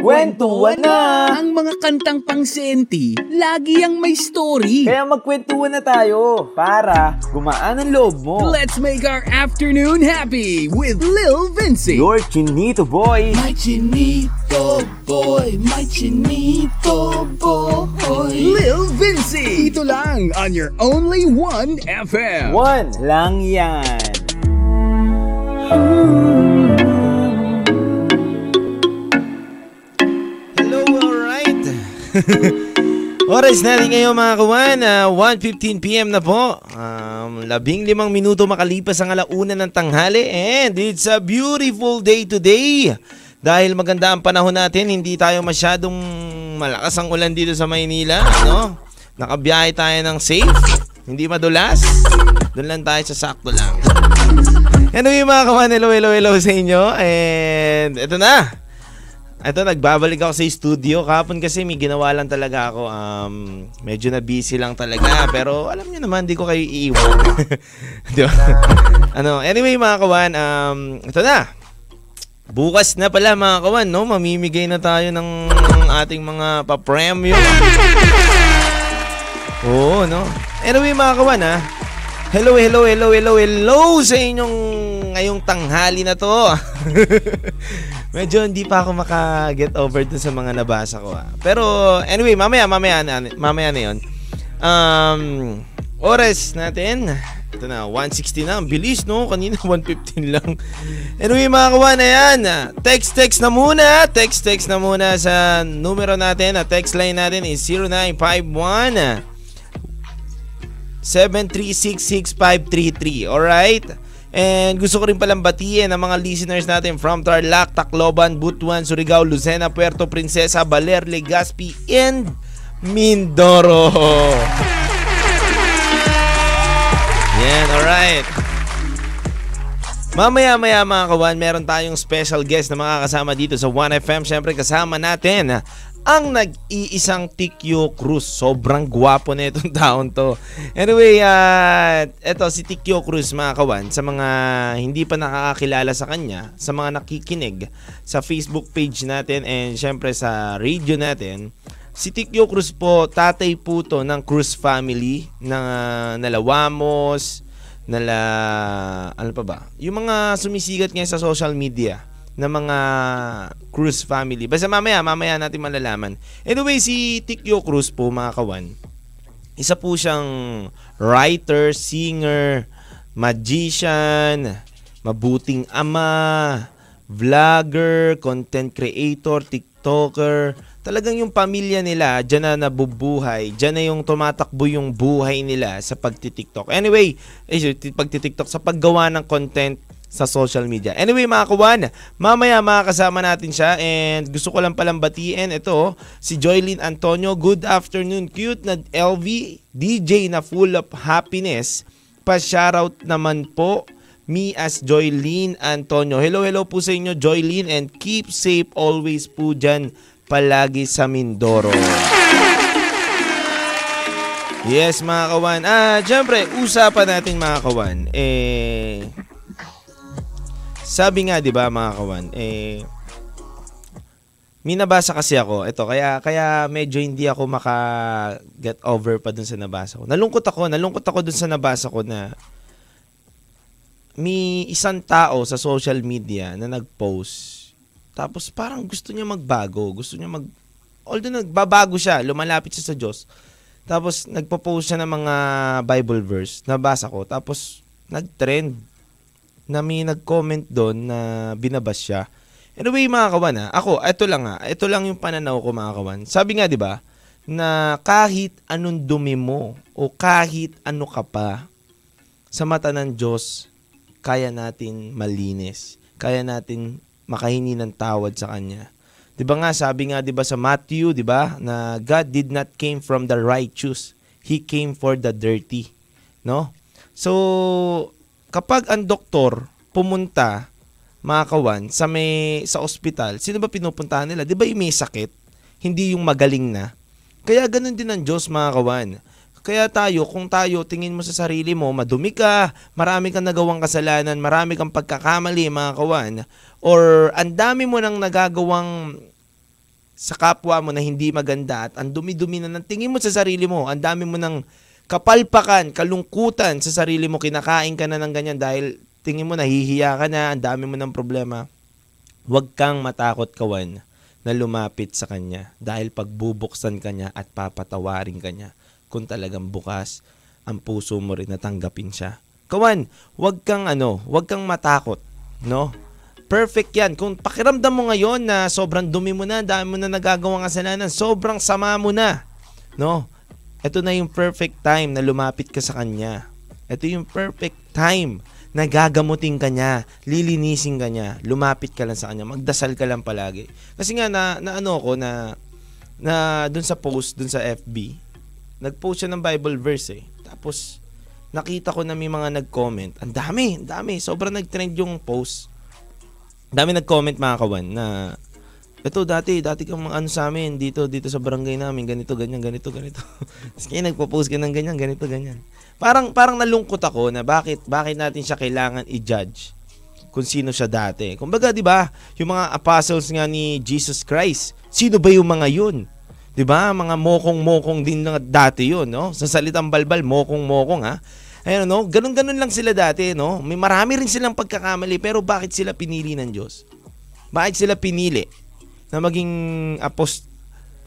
Kwentuhan na! Ang mga kantang pang lagi ang may story. Kaya magkwentuhan na tayo para gumaan ang loob mo. Let's make our afternoon happy with Lil Vinci. Your chinito boy! My chinito boy, my chinito boy. Lil Vinci. Dito lang on your only one FM. One lang yan. Hello, Oras natin ngayon mga kawan, ah, 1.15pm na po. Um, labing limang minuto makalipas ang alauna ng tanghali and it's a beautiful day today. Dahil maganda ang panahon natin, hindi tayo masyadong malakas ang ulan dito sa Maynila. No? Nakabiyahe tayo ng safe, hindi madulas. Doon lang tayo sa sakto lang. Anyway mga kawan, hello, hello, hello sa inyo. And ito na, ito, nagbabalik ako sa studio. Kahapon kasi may ginawa lang talaga ako. Um, medyo na busy lang talaga. Pero alam niyo naman, di ko kayo iiwan. di ba? ano, anyway mga kawan, um, ito na. Bukas na pala mga kawan, no? Mamimigay na tayo ng, ng ating mga pa-premyo. Oo, no? Anyway mga kawan, ha? Hello, hello, hello, hello, hello sa inyong ngayong tanghali na to. Medyo hindi pa ako maka-get over dun sa mga nabasa ko. Ah. Pero anyway, mamaya, mamaya, mamaya na yun. Um, oras natin. Ito na, 160 na. Bilis, no? Kanina, 115 lang. Anyway, mga kawan na yan. ah, Text, text na muna. Text, text na muna sa numero natin. At text line natin is 0951 7366533. Alright? And gusto ko rin palang batiin ang mga listeners natin from Tarlac, Tacloban, Butuan, Surigao, Lucena, Puerto Princesa, Baler, Legazpi, and Mindoro. Yan, alright. Mamaya-maya mga kawan, meron tayong special guest na makakasama dito sa 1FM. Siyempre kasama natin ang nag-iisang Tikyo Cruz. Sobrang gwapo na itong taon to. Anyway, uh, eto si Tikyo Cruz mga kawan, sa mga hindi pa nakakakilala sa kanya, sa mga nakikinig sa Facebook page natin and syempre sa radio natin, Si Tikyo Cruz po, tatay po to ng Cruz family, ng uh, Nalawamos, nala, ano pa ba? Yung mga sumisigat ngayon sa social media na mga Cruz family. Basta mamaya, mamaya natin malalaman. Anyway, si Tikyo Cruz po, mga kawan, isa po siyang writer, singer, magician, mabuting ama, vlogger, content creator, tiktoker. Talagang yung pamilya nila, dyan na nabubuhay. Dyan na yung tumatakbo yung buhay nila sa pagtitiktok. Anyway, eh, pagtitiktok, sa paggawa ng content sa social media. Anyway mga kawan, mamaya makakasama natin siya and gusto ko lang palang batiin ito si Joylyn Antonio. Good afternoon, cute na LV DJ na full of happiness. Pa-shoutout naman po me as Joylyn Antonio. Hello, hello po sa inyo Joylyn and keep safe always po dyan palagi sa Mindoro. Yes, mga kawan. Ah, syempre, usapan natin mga kawan. Eh, sabi nga, di ba, mga kawan, eh, may nabasa kasi ako. Ito, kaya, kaya medyo hindi ako maka-get over pa dun sa nabasa ko. Nalungkot ako, nalungkot ako dun sa nabasa ko na may isang tao sa social media na nag-post. Tapos parang gusto niya magbago. Gusto niya mag... Although nagbabago siya, lumalapit siya sa Diyos. Tapos nagpo-post siya ng mga Bible verse. Nabasa ko. Tapos nag-trend na may nag-comment doon na binabas siya. Anyway, mga kawan ha, ako, ito lang ha, ito lang yung pananaw ko mga kawan. Sabi nga, di ba, na kahit anong dumi mo o kahit ano ka pa, sa mata ng Diyos, kaya natin malinis. Kaya natin makahingi ng tawad sa Kanya. 'Di ba nga sabi nga 'di ba sa Matthew, 'di ba, na God did not came from the righteous. He came for the dirty, no? So kapag ang doktor pumunta mga kawan sa may sa ospital, sino ba pinupuntahan nila? 'Di ba yung may sakit? Hindi yung magaling na. Kaya ganun din ang Diyos mga kawan. Kaya tayo, kung tayo tingin mo sa sarili mo, madumi ka, marami kang nagawang kasalanan, marami kang pagkakamali mga kawan, or ang dami mo nang nagagawang sa kapwa mo na hindi maganda at ang dumi-dumi na ng tingin mo sa sarili mo, ang dami mo ng kapalpakan, kalungkutan sa sarili mo, kinakain ka na ng ganyan dahil tingin mo nahihiya ka na, ang dami mo ng problema, huwag kang matakot kawan na lumapit sa kanya dahil pagbubuksan ka niya at papatawarin ka niya kung talagang bukas ang puso mo rin na tanggapin siya. Kawan, huwag kang ano, huwag kang matakot, no? Perfect yan. Kung pakiramdam mo ngayon na sobrang dumi mo na, dami mo na nagagawang kasalanan, sobrang sama mo na. No? Ito na yung perfect time na lumapit ka sa kanya. Ito yung perfect time na gagamutin ka niya, lilinisin ka niya, lumapit ka lang sa kanya, magdasal ka lang palagi. Kasi nga na, na ano ko na na dun sa post dun sa FB, nag-post siya ng Bible verse eh. Tapos nakita ko na may mga nag-comment. Ang dami, ang dami. Sobrang nag-trend yung post dami nag-comment mga kawan na ito dati, dati kang mga ano sa amin dito, dito sa barangay namin, ganito, ganyan, ganito, ganito. Tapos kaya nagpo-post ka ng ganyan, ganito, ganyan. Parang, parang nalungkot ako na bakit, bakit natin siya kailangan i-judge kung sino siya dati. Kumbaga, di ba, yung mga apostles nga ni Jesus Christ, sino ba yung mga yun? Di ba? Mga mokong-mokong din na dati yun, no? Sa salitang balbal, mokong-mokong, ha? Ayun, no? Ganun-ganun lang sila dati, no? May marami rin silang pagkakamali, pero bakit sila pinili ng Diyos? Bakit sila pinili na maging apost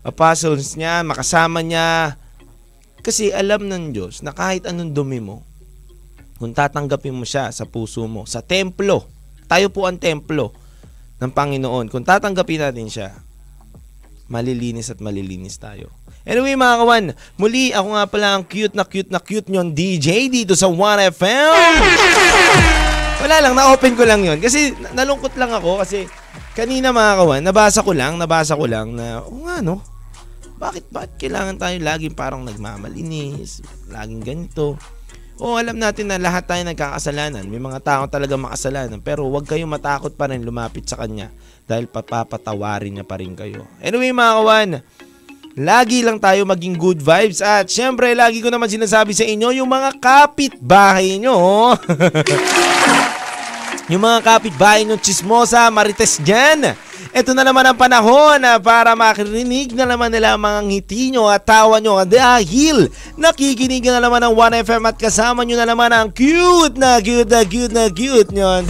apostles niya, makasama niya? Kasi alam ng Diyos na kahit anong dumi mo, kung tatanggapin mo siya sa puso mo, sa templo, tayo po ang templo ng Panginoon, kung tatanggapin natin siya, malilinis at malilinis tayo. Anyway mga kawan, muli ako nga pala ang cute na cute na cute nyon DJ dito sa 1FM. Wala lang, na-open ko lang yon Kasi nalungkot lang ako kasi kanina mga kawan, nabasa ko lang, nabasa ko lang na, o nga no, bakit, bakit kailangan tayo laging parang nagmamalinis, laging ganito. O alam natin na lahat tayo nagkakasalanan. May mga tao talaga makasalanan. Pero huwag kayong matakot pa rin lumapit sa Kanya dahil papatawarin niya pa rin kayo. Anyway mga kawan, Lagi lang tayo maging good vibes at syempre lagi ko naman sinasabi sa inyo yung mga kapitbahay nyo. yung mga kapitbahay nyo chismosa, marites dyan. Ito na naman ang panahon na para makirinig na naman nila mga ngiti nyo at tawa nyo dahil nakikinig na naman ng 1FM at kasama nyo na naman ang cute na cute na cute na cute nyo.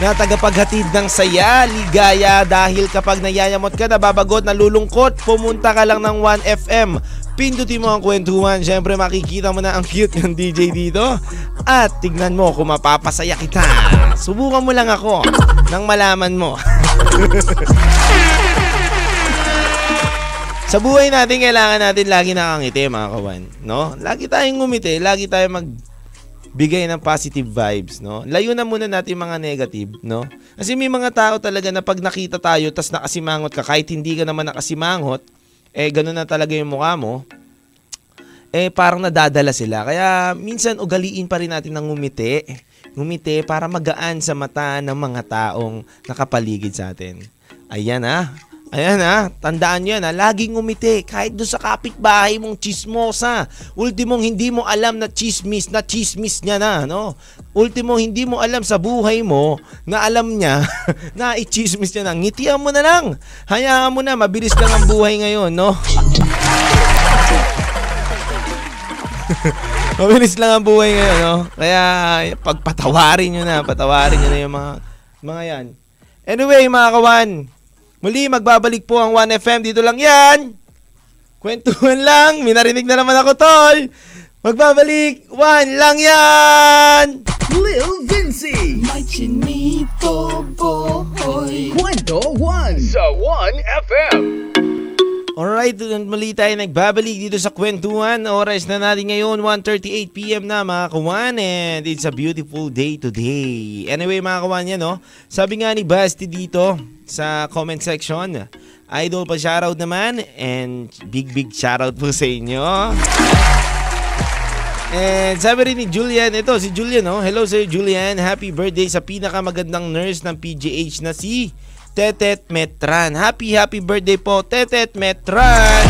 na tagapaghatid ng saya, ligaya dahil kapag nayayamot ka, nababagot, nalulungkot, pumunta ka lang ng 1FM. Pindutin mo ang kwentuhan. Siyempre makikita mo na ang cute ng DJ dito. At tignan mo kung mapapasaya kita. Subukan mo lang ako nang malaman mo. Sa buhay natin, kailangan natin lagi nakangiti mga kawan. No? Lagi tayong ngumiti, lagi tayong mag bigay ng positive vibes, no? Layo na muna natin mga negative, no? Kasi may mga tao talaga na pag nakita tayo tas nakasimangot ka kahit hindi ka naman nakasimangot, eh ganun na talaga yung mukha mo, eh parang nadadala sila. Kaya minsan ugaliin pa rin natin ng ngumiti, ngumiti para magaan sa mata ng mga taong nakapaligid sa atin. Ayan ah, Ayan ha, tandaan nyo yan ha, laging umiti kahit doon sa kapitbahay mong chismosa. Ultimong hindi mo alam na chismis, na chismis niya na, no? Ultimo hindi mo alam sa buhay mo na alam niya na i-chismis niya na. Ngitian mo na lang. Hayaan mo na, mabilis lang ang buhay ngayon, no? mabilis lang ang buhay ngayon, no? Kaya pagpatawarin nyo na, patawarin nyo na yung mga, mga yan. Anyway, mga kawan, Muli, magbabalik po ang 1FM. Dito lang yan. Kwentuhan lang. Minarinig na naman ako, tol. Magbabalik. One lang yan. Lil Vinci. My chinito boy. Kwento 1 sa 1FM. Alright, muli tayo nagbabalik dito sa kwentuhan. Oras na natin ngayon, 1.38pm na mga kawan. And it's a beautiful day today. Anyway mga kawan yan, no? Sabi nga ni Basti dito sa comment section, Idol pa shoutout naman. And big big shoutout po sa inyo. And sabi rin ni Julian, ito si Julian, no? Hello sa'yo Julian. Happy birthday sa pinakamagandang nurse ng PGH na si Tetet Metran. Happy, happy birthday po, Tetet Metran!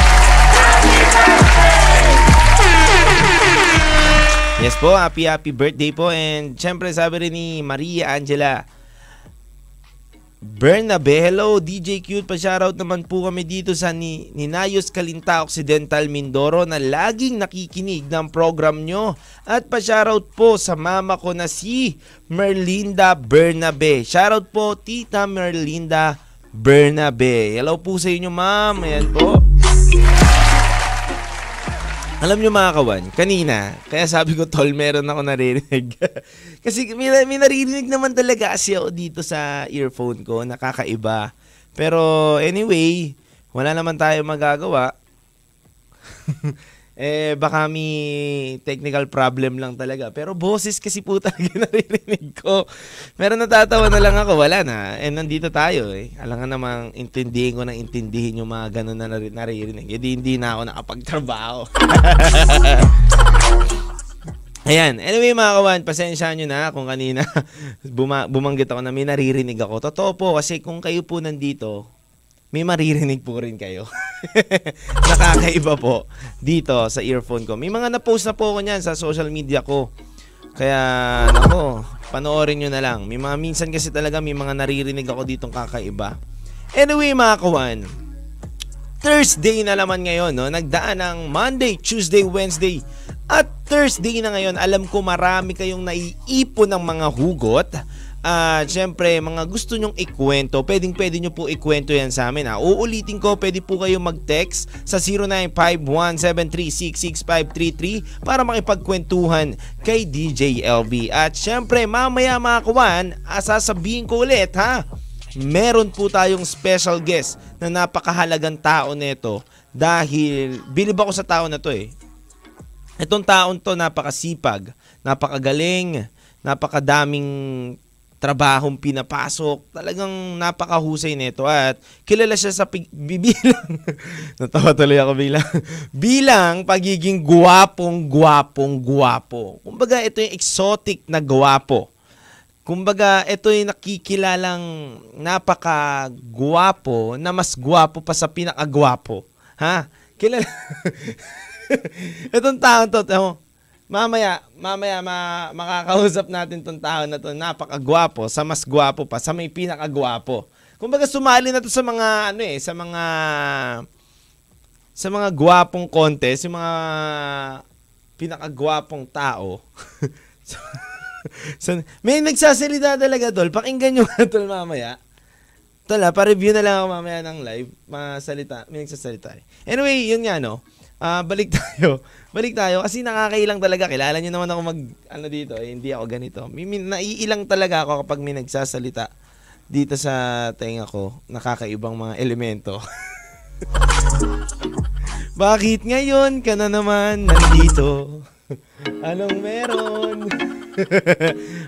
Yes po, happy, happy birthday po. And syempre sabi rin ni Maria Angela, Bernabe. Hello, DJ Cute. Pa-shoutout naman po kami dito sa ni Ninayos Kalinta Occidental Mindoro na laging nakikinig ng program nyo. At pa-shoutout po sa mama ko na si Merlinda Bernabe. Shoutout po, Tita Merlinda Bernabe. Hello po sa inyo, ma'am. Ayan po. Alam nyo mga kawan, kanina, kaya sabi ko, tol, meron ako naririnig. kasi may, may naririnig naman talaga kasi ako dito sa earphone ko, nakakaiba. Pero anyway, wala naman tayo magagawa. eh, baka may technical problem lang talaga. Pero boses kasi po talaga naririnig ko. Pero natatawa na lang ako, wala na. Eh, nandito tayo eh. Alam nga namang intindihin ko nang intindihin yung mga ganun na nari- naririnig. Hindi, hindi na ako nakapagtrabaho. Ayan. Anyway mga kawan, pasensya nyo na kung kanina buma- bumanggit ako na may naririnig ako. Totoo po kasi kung kayo po nandito, may maririnig po rin kayo. Nakakaiba po dito sa earphone ko. May mga na-post na po ako niyan sa social media ko. Kaya, nako, panoorin nyo na lang. May mga minsan kasi talaga may mga naririnig ako ditong kakaiba. Anyway mga kawan, Thursday na naman ngayon, no? Nagdaan ng Monday, Tuesday, Wednesday, at Thursday na ngayon. Alam ko marami kayong naiipon ng mga hugot. At syempre, mga gusto nyong ikwento, pwedeng pwede nyo po ikwento yan sa amin. Ha? Uulitin ko, pwede po kayong mag-text sa 095173665533 para makipagkwentuhan kay DJ LB. At syempre, mamaya mga kawan, sasabihin ko ulit ha, meron po tayong special guest na napakahalagang tao nito dahil bilib ako sa tao na to eh. Itong taon to napakasipag, napakagaling, napakadaming trabahong pinapasok. Talagang napakahusay nito at kilala siya sa pig- bibilang. Natawa tuloy ako bilang. bilang pagiging guwapong guwapong guwapo. Kumbaga ito yung exotic na guwapo. Kumbaga, ito yung nakikilalang napaka-guwapo na mas guwapo pa sa pinaka-guwapo. Ha? Kilala. Itong taon to, mamaya, mamaya ma, makakausap natin tong tao na to, napaka-guwapo, sa mas guwapo pa, sa may pinaka-guwapo. Kumbaga, sumali na to sa mga, ano eh, sa mga, sa mga guwapong contest, yung mga pinaka-guwapong tao. so, so, may nagsasalita talaga, tol. Pakinggan nyo nga, tol, mamaya. Tol, ha, pa-review na lang ako mamaya ng live. Masalita, may nagsasalita. eh. Anyway, yun nga, no. Ah, balik tayo. Balik tayo kasi nakakailang talaga. Kilala niyo naman ako mag ano dito, eh, hindi ako ganito. May, naiilang talaga ako kapag may nagsasalita dito sa tenga ko. Nakakaibang mga elemento. Bakit ngayon ka na naman nandito? Anong meron?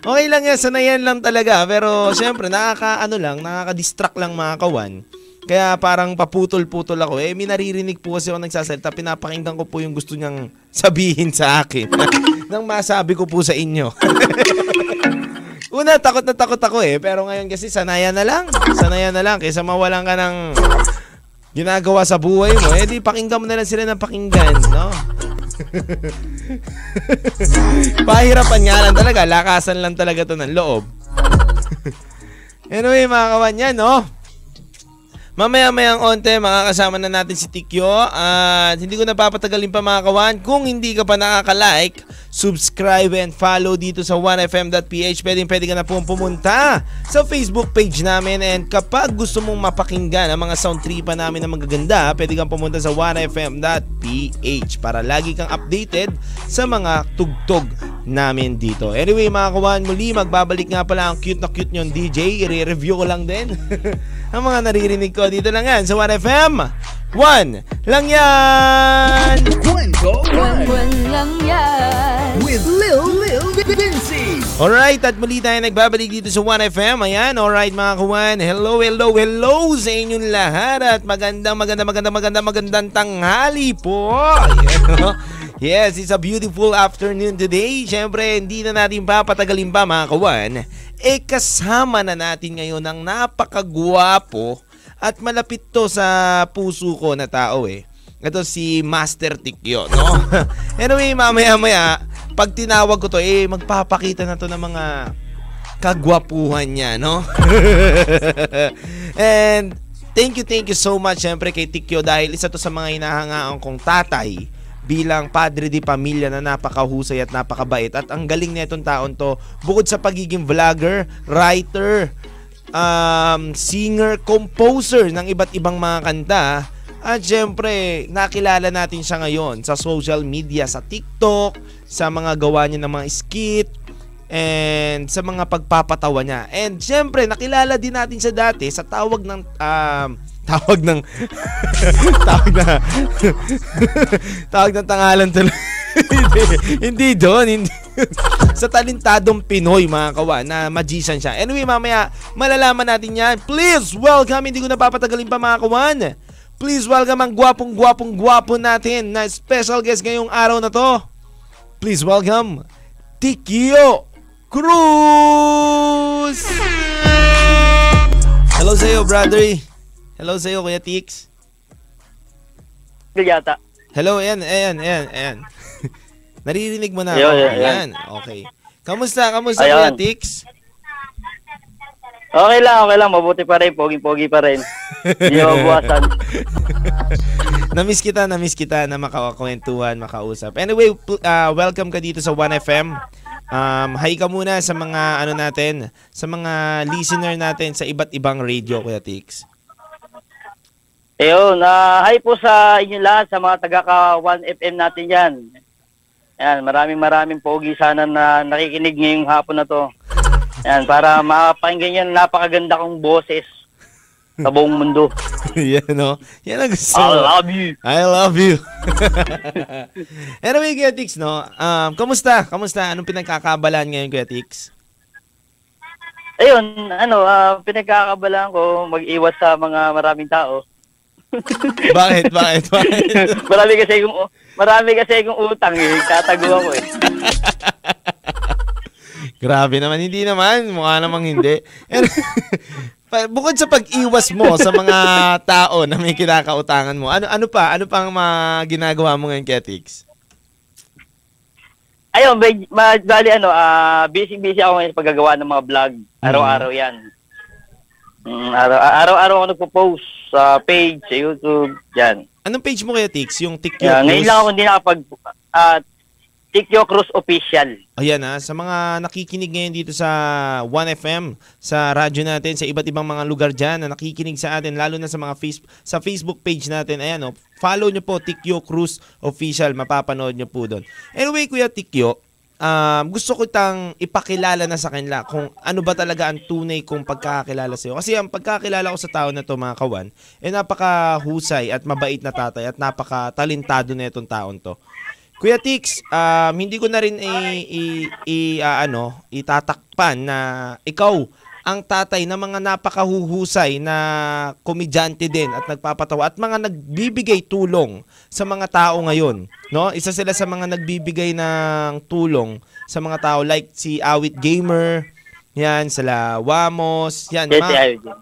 okay lang yan, sanayan lang talaga. Pero syempre, nakaka, ano lang, nakaka-distract lang mga kawan. Kaya parang paputol-putol ako. Eh, may naririnig po kasi ako nagsasalita. Pinapakinggan ko po yung gusto niyang sabihin sa akin. Nang masabi ko po sa inyo. Una, takot na takot ako eh. Pero ngayon kasi sanayan na lang. Sanayan na lang. Kaysa mawalan ka ng ginagawa sa buhay mo. Eh, di pakinggan mo na lang sila ng pakinggan. No? Pahirapan nga lang talaga. Lakasan lang talaga to ng loob. anyway, mga kawan yan, no? Mamaya-mayang onte, makakasama na natin si Tikyo. At hindi ko napapatagalin pa mga kawan. Kung hindi ka pa nakaka-like, subscribe and follow dito sa 1fm.ph. Pwedeng pwede ka na pong pumunta sa Facebook page namin. And kapag gusto mong mapakinggan ang mga sound tripa namin na magaganda, pwede kang pumunta sa 1fm.ph para lagi kang updated sa mga tugtog namin dito. Anyway mga kawan, muli magbabalik nga pala ang cute na cute nyon DJ. I-review ko lang din ang mga naririnig ko dito lang yan sa 1FM. 1 lang yan! Kwento Buwan lang yan. with Lil Lil Vinci. Alright, at muli tayo nagbabalik dito sa 1FM. Ayan, alright mga kawan. Hello, hello, hello sa inyong lahat. At magandang, magandang, magandang, magandang, magandang tanghali po. Ayan. Yes, it's a beautiful afternoon today. Siyempre, hindi na natin papatagalin pa mga kawan. Eh, kasama na natin ngayon ang napakagwapo at malapit to sa puso ko na tao eh. Ito si Master Tikyo, no? anyway, mamaya-maya, pag tinawag ko to, eh, magpapakita na to ng mga kagwapuhan niya, no? And thank you, thank you so much syempre kay Tikyo dahil isa to sa mga hinahangaan kong tatay bilang padre di pamilya na napakahusay at napakabait. At ang galing nitong taon to bukod sa pagiging vlogger, writer, um, singer, composer ng iba't ibang mga kanta at syempre nakilala natin siya ngayon sa social media, sa TikTok, sa mga gawa niya ng mga skit, and sa mga pagpapatawa niya. And syempre, nakilala din natin siya dati sa tawag ng um, tawag ng tawag na tawag ng tangalan tuloy. hindi, hindi doon, hindi. sa talentadong Pinoy mga kawan na magician siya. Anyway, mamaya malalaman natin yan. Please welcome, hindi ko napapatagalin pa mga kawan. Please welcome ang gwapong gwapong gwapo natin na special guest ngayong araw na to. Please welcome Tikio Cruz! Hello sa'yo, brother. Hello sa'yo, Kuya Tix. yata. Hello, ayan, ayan, ayan, ayan. Naririnig mo na ako. ayun. Ayan, okay. Kamusta, kamusta, Ayun. Kuya Tix? Okay lang, okay lang. Mabuti pa rin. Pogi-pogi pa rin. Hindi mabuwasan. namiss kita, namiss kita na makakwentuhan, makausap. Anyway, ah, welcome ka dito sa 1FM. Um, hi ka muna sa mga ano natin, sa mga listener natin sa iba't ibang radio, Kuya Tix. Ayun, na hi po sa inyo lahat, sa mga taga 1FM natin yan. Yan, maraming maraming pogi sana na nakikinig ngayong hapon na to. Yan, para mapakinggan yan napakaganda kong boses sa buong mundo. Yan, no? Yan ang gusto I love you. I love you. anyway, Kuya Tix, no? Um, kamusta? Kamusta? Anong pinagkakabalaan ngayon, Kuya Tix? Ayun, ano, ah, pinagkakabalaan ko mag-iwas sa mga maraming tao. Bakit? Bakit? Bakit? marami kasi kong marami kasi kong utang eh. Tatago ako eh. Grabe naman, hindi naman. Mukha namang hindi. Bukod sa pag-iwas mo sa mga tao na may kinakautangan mo, ano ano pa? Ano pang mga ginagawa mo ngayon, Ketix? Ayun, big, ma, bali ano, ah busy-busy ako ngayon sa paggagawa ng mga vlog. Araw-araw yan. Mm, araw, araw-araw ako nagpo-post sa page, sa YouTube, yan. Anong page mo, Ketix? Yung TikTok? Yeah, ngayon lang ako hindi nakapag, ah Tikyo Cruz Official. Ayan ha, sa mga nakikinig ngayon dito sa 1FM, sa radyo natin, sa iba't ibang mga lugar dyan na nakikinig sa atin, lalo na sa mga face, sa Facebook page natin, ayan o, follow nyo po Tikyo Cruz Official, mapapanood nyo po doon. Anyway, Kuya Tikyo, um, gusto ko tang ipakilala na sa kanila kung ano ba talaga ang tunay kong pagkakakilala sa iyo. Kasi ang pagkakilala ko sa tao na to mga kawan, eh napakahusay at mabait na tatay at napakatalentado na itong taon to. Kuya Tix, um, hindi ko na rin i, i, i- ah, ano, itatakpan na ikaw ang tatay ng mga napakahuhusay na komedyante din at nagpapatawa at mga nagbibigay tulong sa mga tao ngayon. No? Isa sila sa mga nagbibigay ng tulong sa mga tao like si Awit Gamer, yan, sila Wamos, yan. Yes, ma-.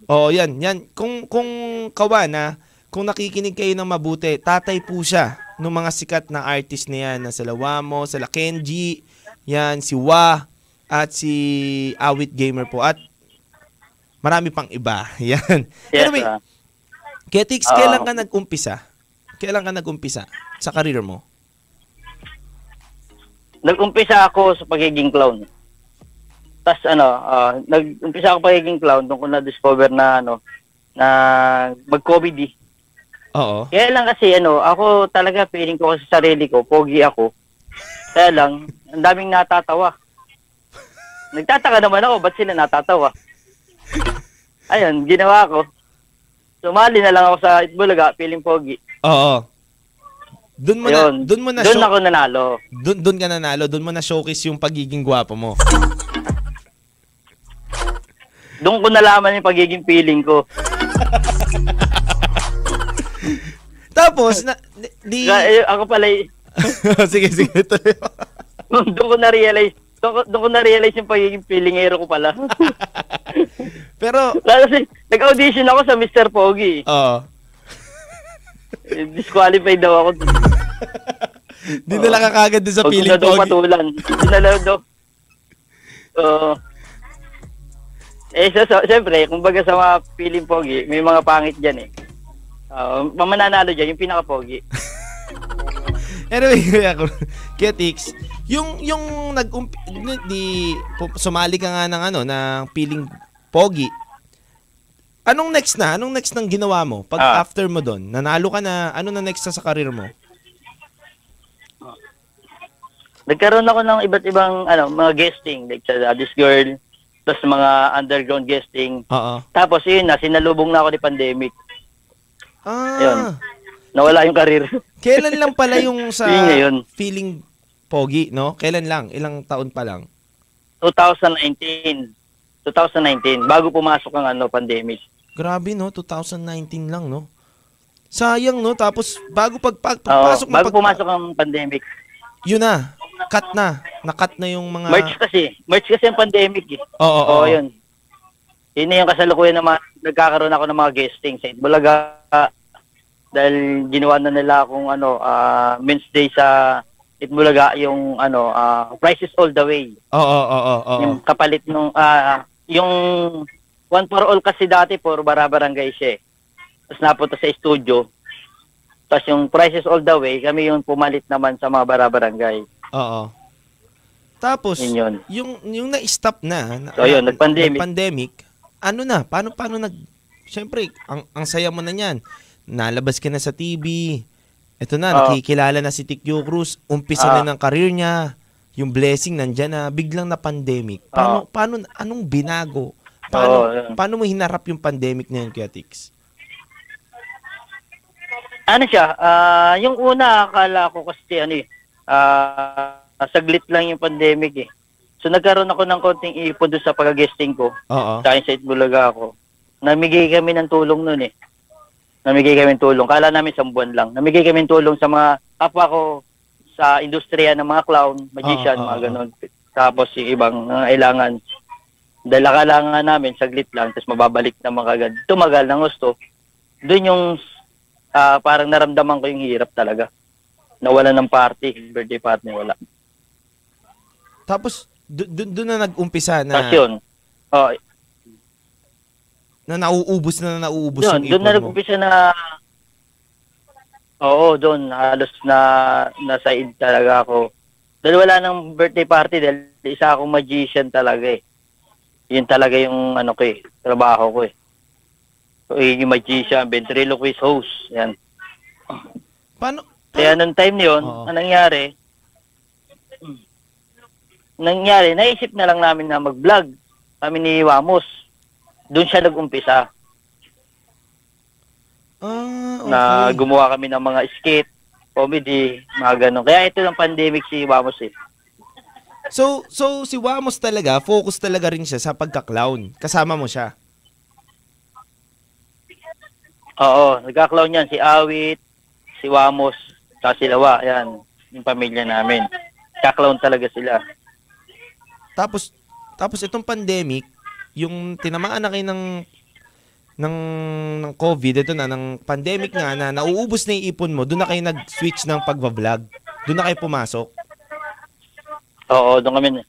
Oo, yan, yan. Kung, kung kawan na, kung nakikinig kayo ng mabuti, tatay po siya ng mga sikat na artist na yan, na sila Wamo, sila Kenji, yan, si Wa, at si Awit Gamer po. At marami pang iba. Yan. Yes, anyway, ah. Ketix, Oo. kailan ka nag-umpisa? Kailan ka nag-umpisa sa career mo? nag-umpisa ako sa pagiging clown. Tapos ano, ah, nag-umpisa ako pagiging clown doon ko na-discover na ano, na mag-comedy. Oo. Kaya lang kasi ano, ako talaga feeling ko sa sarili ko, pogi ako. Kaya lang, ang daming natatawa. Nagtataka naman ako, ba't sila natatawa? Ayun, ginawa ko. Sumali na lang ako sa Itbulaga, feeling pogi. Oo. Doon mo na, Ayun, doon mo na doon show- ako nanalo. doon, doon ka nanalo, doon mo na showcase yung pagiging gwapo mo. Doon ko nalaman yung pagiging feeling ko. Tapos, na, di... Kaya, eh, ako pala, y- sige, sige. doon ko na-realize, doon ko, doon ko na-realize yung pagiging feelingero ko pala. Pero, Kasi nag-audition ako sa Mr. Pogi. oo. Eh, Disqualified daw ako. Dinala ka kagad doon sa Huwag feeling na daw pogi. patulan. Dinala daw. Oo. Eh, so, so, siyempre, kumbaga sa mga piling pogi, may mga pangit dyan eh. Uh, mamananalo dyan, yung pinaka-pogi. Anyway, ako, kaya Tix, yung, yung nag di, sumali ka nga ng ano, ng piling pogi. Anong next na? Anong next nang ginawa mo? Pag Ah. after mo doon, nanalo ka na, ano na next na sa karir mo? Nagkaroon ako ng iba't ibang ano, mga guesting, like sa This Girl, tapos mga underground guesting. Oo. Tapos yun na, sinalubong na ako ni pandemic. Ah, Ayun. Nawala yung karir. kailan lang pala yung sa Yun feeling pogi, no? Kailan lang? Ilang taon pa lang? 2019. 2019, bago pumasok ang ano, pandemic. Grabe, no? 2019 lang, no? Sayang, no? Tapos, bago pag, pag Oo, pagpasok mo, bago pag- pumasok ang pandemic. yun na. Cut na. Nakat na yung mga... March kasi. March kasi ang pandemic eh. Oo, oo, Oo, yun. Yun na yung kasalukuyan na mga, nagkakaroon ako ng mga guesting sa Itbulaga. Dahil ginawa na nila akong ano, ah Men's Day sa Itbulaga, yung ano, ah Prices All the Way. Oo, oo, oo, oo. Yung kapalit nung, ah yung One for All kasi dati, for barabarangay siya eh. Tapos napunta sa studio. Tapos yung Prices All the Way, kami yung pumalit naman sa mga barabarangay. Oo. Tapos, Yun yun. yung yung na-stop na, na So, yun, nag-pandemic. nag-pandemic, ano na, paano paano nag Siyempre, ang ang saya mo na niyan. Nalabas ka na sa TV. Ito na, Oo. nakikilala na si Tikyo Cruz. Umpisa Ah. na ng career niya. Yung blessing nandiyan na biglang na pandemic. Paano paano anong binago? Paano yun. paano mo hinarap yung pandemic na yun, Kuya Tix? ano siya, ah yung una akala ko kasi ano eh, ah saglit lang yung pandemic eh. So nagkaroon ako ng konting ipon doon sa pag-guesting ko. Oo. Sa Insight Bulaga ako. Namigay kami ng tulong noon eh. Namigay kami ng tulong. Kala namin isang buwan lang. Namigay kami ng tulong sa mga kapwa ko sa industriya ng mga clown, magician, Oo, mga oo. ganun. Tapos yung ibang nangailangan. Dahil akala nga namin, saglit lang, tapos mababalik naman kagad. Tumagal ng gusto. Doon yung ah, parang naramdaman ko yung hirap talaga. Nawala ng party, birthday party, wala. Tapos doon doon na nag-umpisa na Tapos yun, oh, na nauubos na na nauubos Yun, yung doon na ipon nag-umpisa na Oo, doon halos na nasa id talaga ako. Dahil wala nang birthday party dahil isa akong magician talaga eh. Yun talaga yung ano ko eh, trabaho ko eh. So, yun yung magician, ventriloquist host. Yan. Paano Kaya nung time na yun, Oo. ang nangyari, nangyari, naisip na lang namin na mag-vlog. Kami ni Wamos. Doon siya nag-umpisa. Ah, okay. na gumawa kami ng mga skit, comedy, mga ganun. Kaya ito ng pandemic si Wamos eh. So, so si Wamos talaga, focus talaga rin siya sa pagka-clown. Kasama mo siya. Oo, nagka-clown yan. Si Awit, si Wamos, saka si Lawa. Yan, yung pamilya namin. Ka-clown talaga sila. Tapos, tapos itong pandemic, yung tinamaan na kayo ng ng, ng COVID, ito na, ng pandemic nga na nauubos na yung ipon mo, doon na kayo nag-switch ng pagbablog. Doon na kayo pumasok. Oo, doon kami.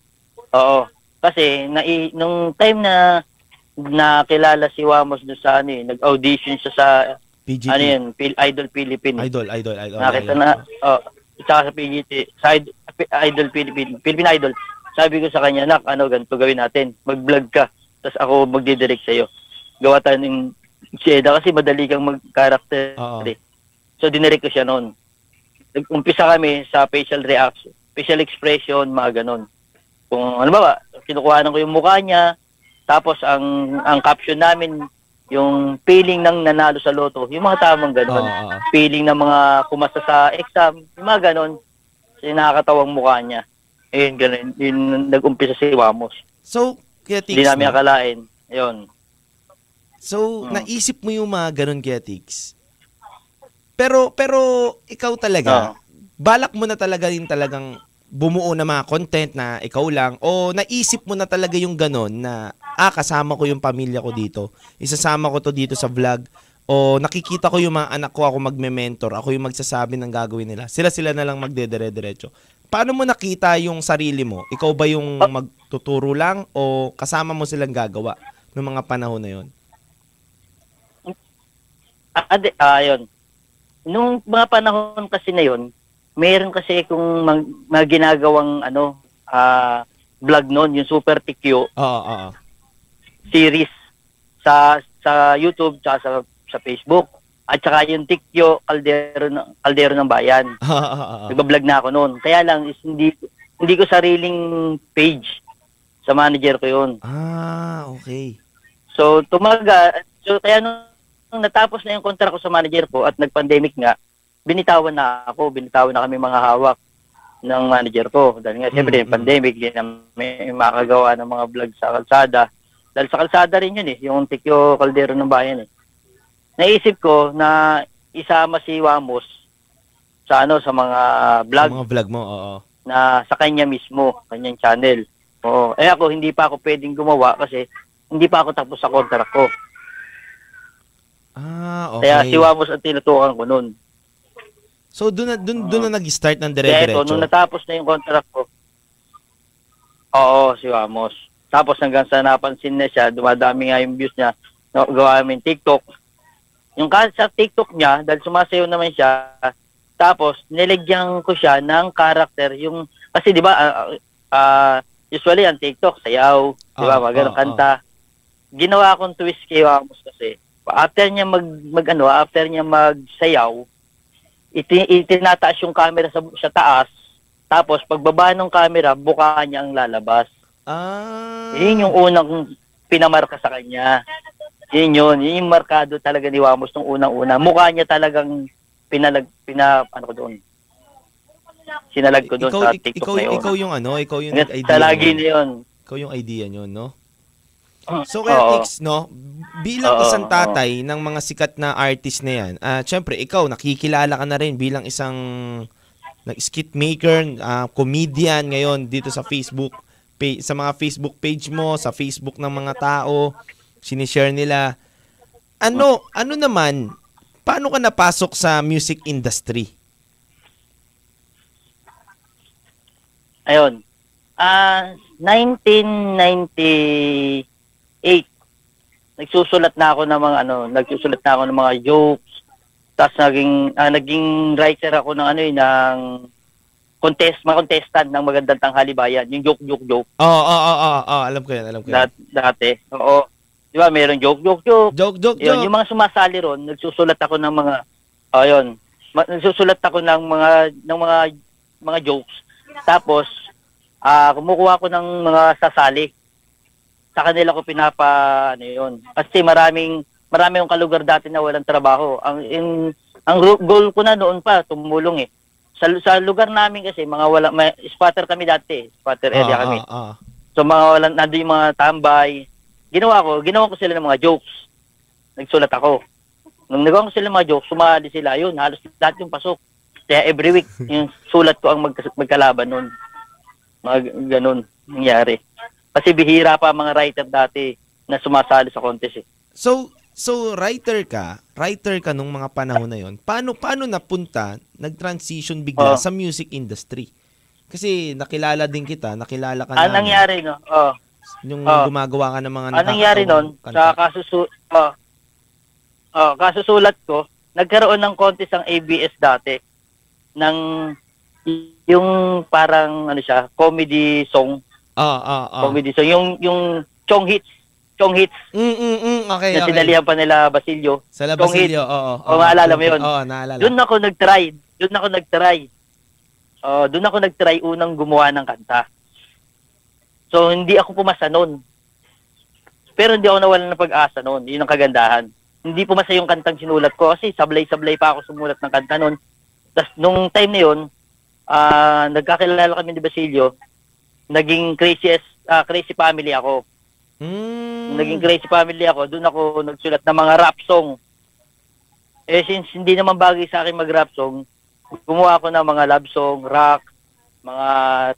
Oo. Kasi, na, nung time na nakilala si Wamos doon sa ano eh, nag-audition siya sa, PGT. ano yun, Phil, Idol Philippines. Idol, idol, idol. Nakita idol. na, oh, sa PGT, sa Id- Idol Philippine, Philippine Idol, sabi ko sa kanya, nak, ano, ganito gawin natin, mag-vlog ka, tapos ako magdidirect sa'yo. Gawa tayo ng Jeda kasi madali kang mag-character. Oo. eh. So, dinirect ko siya noon. Nag-umpisa kami sa facial reaction, facial expression, mga ganon. Kung ano ba ba, kinukuhanan ko yung mukha niya, tapos ang ang caption namin, yung feeling ng nanalo sa loto, yung mga tamang ganon feeling ng mga kumasa sa exam, yung mga ganon. Kasi nakakatawang mukha niya. Ayun, ganun. Yun, nag-umpisa si Wamos. So, kaya Tix, Hindi namin no? akalain. Ayun. So, Mm. naisip mo yung mga ganun kaya Tix. Pero, pero, ikaw talaga, Oo. balak mo na talaga rin talagang bumuo ng mga content na ikaw lang o naisip mo na talaga yung ganun na ah kasama ko yung pamilya ko dito isasama ko to dito sa vlog o nakikita ko yung mga anak ko ako magme-mentor ako yung magsasabi ng gagawin nila sila sila na lang magdedire-diretso paano mo nakita yung sarili mo ikaw ba yung magtuturo lang o kasama mo silang gagawa noong mga panahon na yon? Ah, di, ah, yun. Nung mga panahon kasi na yun, meron kasi kung mag, mga ginagawang ano, ah, vlog noon, yung Super TQ Oo, oo. series sa sa YouTube tsaka sa sa Facebook. At saka yung TQ Caldero ng Caldero ng Bayan. Oo. Nagba-vlog na ako noon. Kaya lang is hindi hindi ko sariling page sa manager ko yun. Ah, okay. So, tumaga, so kaya nung, nung natapos na yung kontra ko sa manager ko at nag-pandemic nga, binitawan na ako, binitawan na kami mga hawak ng manager ko. Dahil nga, siyempre, Mm, yung pandemic, di na may makagawa ng mga vlog sa kalsada. Dahil sa kalsada rin yun eh, yung Tikyo Caldero ng Bayan eh. Naisip ko na isama si Wamos sa ano sa mga vlog Sa mga vlog mo, oo. na sa kanya mismo, kanyang channel. Oo. Eh ako, hindi pa ako pwedeng gumawa kasi hindi pa ako tapos sa contract ko. Ah, okay. Kaya si Wamos ang tinutukan ko noon. So, doon na, doon, doon na nag-start ng Kaya ito, dire-diretso. nung natapos na yung contract ko, oo, si Wamos. Tapos hanggang sa napansin na siya, dumadami nga yung views niya, no, gawa namin TikTok. Yung sa TikTok niya, dahil sumasayaw naman siya, tapos nilagyan ko siya ng character, yung, kasi di ba, ah, ah, usually ang TikTok, sayaw, di ba, ganun ah, kanta. Ginawa akong twist kay Wamos kasi, after niya mag, mag ano, after niya magsayaw, iti, itinataas yung camera sa, sa taas, tapos pagbaba ng camera, buka niya ang lalabas. Ah. Yun yung unang pinamarka sa kanya. Yun yun. Yun yung markado talaga ni Wamos nung unang-una. Mukha niya talagang pinalag, pina, ano ko doon. Sinalag ko doon ikaw, sa ik- TikTok ikaw, na yun. ikaw yung ano, ikaw yung idea. Sa lagi na yun. Ikaw yung idea nyo, no? Mm, So, kaya oo. Tix, no, bilang Oo, isang tatay ng mga sikat na artist na yan, ah syempre, ikaw, nakikilala ka na rin bilang isang like, skit maker, ah, comedian ngayon dito sa Facebook, pa- sa mga Facebook page mo, sa Facebook ng mga tao, sinishare nila. Ano, ano naman, paano ka napasok sa music industry? Ayun. Ah, 1998. Nagsusulat na ako ng mga ano, nagsusulat na ako ng mga jokes. Tapos naging ah, naging writer ako ng ano eh, ng contest, mga contestant ng magandang tanghali bayan. Yung joke joke joke Oo, oo, oo, oo, oo, alam ko yan, alam ko yan. dat- dati. Oo. Di ba, meron joke joke joke. Joke, joke, Yun, joke. yung mga sumasali ron, nagsusulat ako ng mga oh, yun. Ma- nagsusulat ako ng mga ng mga mga jokes. Tapos ah kumukuha ako ng mga sasali. Sa kanila ko pinapa ano yun. Kasi maraming marami yung kalugar dati na walang trabaho. Ang in, ang goal ko na noon pa tumulong eh. Sa, sa lugar namin kasi mga wala may spotter kami dati, spotter area Ah, kami. ah, ah. So mga walang nandoon yung mga tambay. Ginawa ko, ginawa ko sila ng mga jokes. Nagsulat ako. Nung nagawa ko sila ng mga jokes, sumali sila. Yun, halos lahat yung pasok. Kaya every week, yung sulat ko ang magkas- magkalaban nun. Mga g- ganun, nangyari. Kasi bihira pa mga writer dati na sumasali sa contest eh. So, so writer ka, writer ka nung mga panahon na yon. Paano paano napunta, nag-transition bigla Oh. sa music industry? Kasi nakilala din kita, nakilala ka Ang namin. nangyari, no? Oh, Yung Oh. gumagawa ka ng mga Anong nangyari nun, nakakatawang sa kanta. kasusu oh, oh, kasusulat ko, nagkaroon ng contest ang ABS dati ng yung parang ano siya, comedy song, Ah, ah, ah. comedy song, yung yung Chong Hits, Chong Hits Mm, mm, mm. Okay, na okay. sinalihan pa nila Basilio. Sa La Chong Basilio, oo. Oh, maalala mo yun? Oo, naalala. Doon ako nag-try, doon ako nag-try. Oh, doon ako nag-try unang gumawa ng kanta. So hindi ako pumasa noon. Pero hindi ako nawalan ng pag-asa noon. Yun ang kagandahan. Hindi pumasa yung kantang sinulat ko kasi sablay-sablay pa ako sumulat ng kanta noon. Tapos nung time na yun, ah nagkakilala kami ni Basilio, naging crazy, ah, crazy family ako. Mm. Naging crazy family ako, doon ako nagsulat ng mga rap song. Eh since hindi naman bagay sa akin mag-rap song, gumawa ako ng mga love song, rock, mga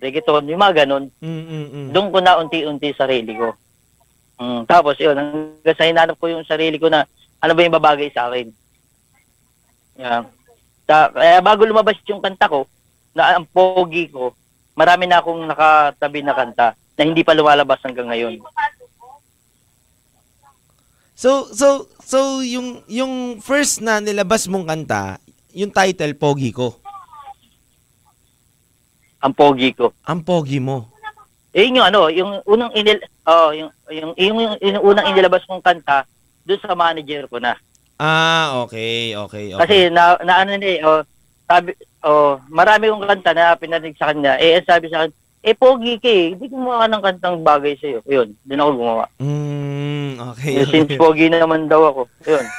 reggaeton, yung mga ganun. Mm, mm, mm. Doon ko na unti-unti sarili ko. Mm, tapos yun, hanggang sa hinanap ko yung sarili ko na ano ba yung babagay sa akin. Yeah. Ta- kaya bago lumabas yung kanta ko, na ang pogi ko, marami na akong nakatabi na kanta na hindi pa lumalabas hanggang ngayon. So, so, so, yung, yung first na nilabas mong kanta, yung title, Pogi ko. Ang pogi ko. Ang pogi mo. Eh, yun yung ano, yung unang inil, oh, yung, yung, yung, yung, yung unang inilabas kong kanta, doon sa manager ko na. Ah, okay, okay, okay. Kasi na, na ano na eh, oh, sabi, oh, marami kong kanta na pinarinig sa kanya. Eh, sabi sa akin, eh, pogi ka eh. Hindi gumawa ka ng kantang bagay sa'yo. Yun, doon ako gumawa. Mm, okay. Eh, Since pogi na naman daw ako. Yun.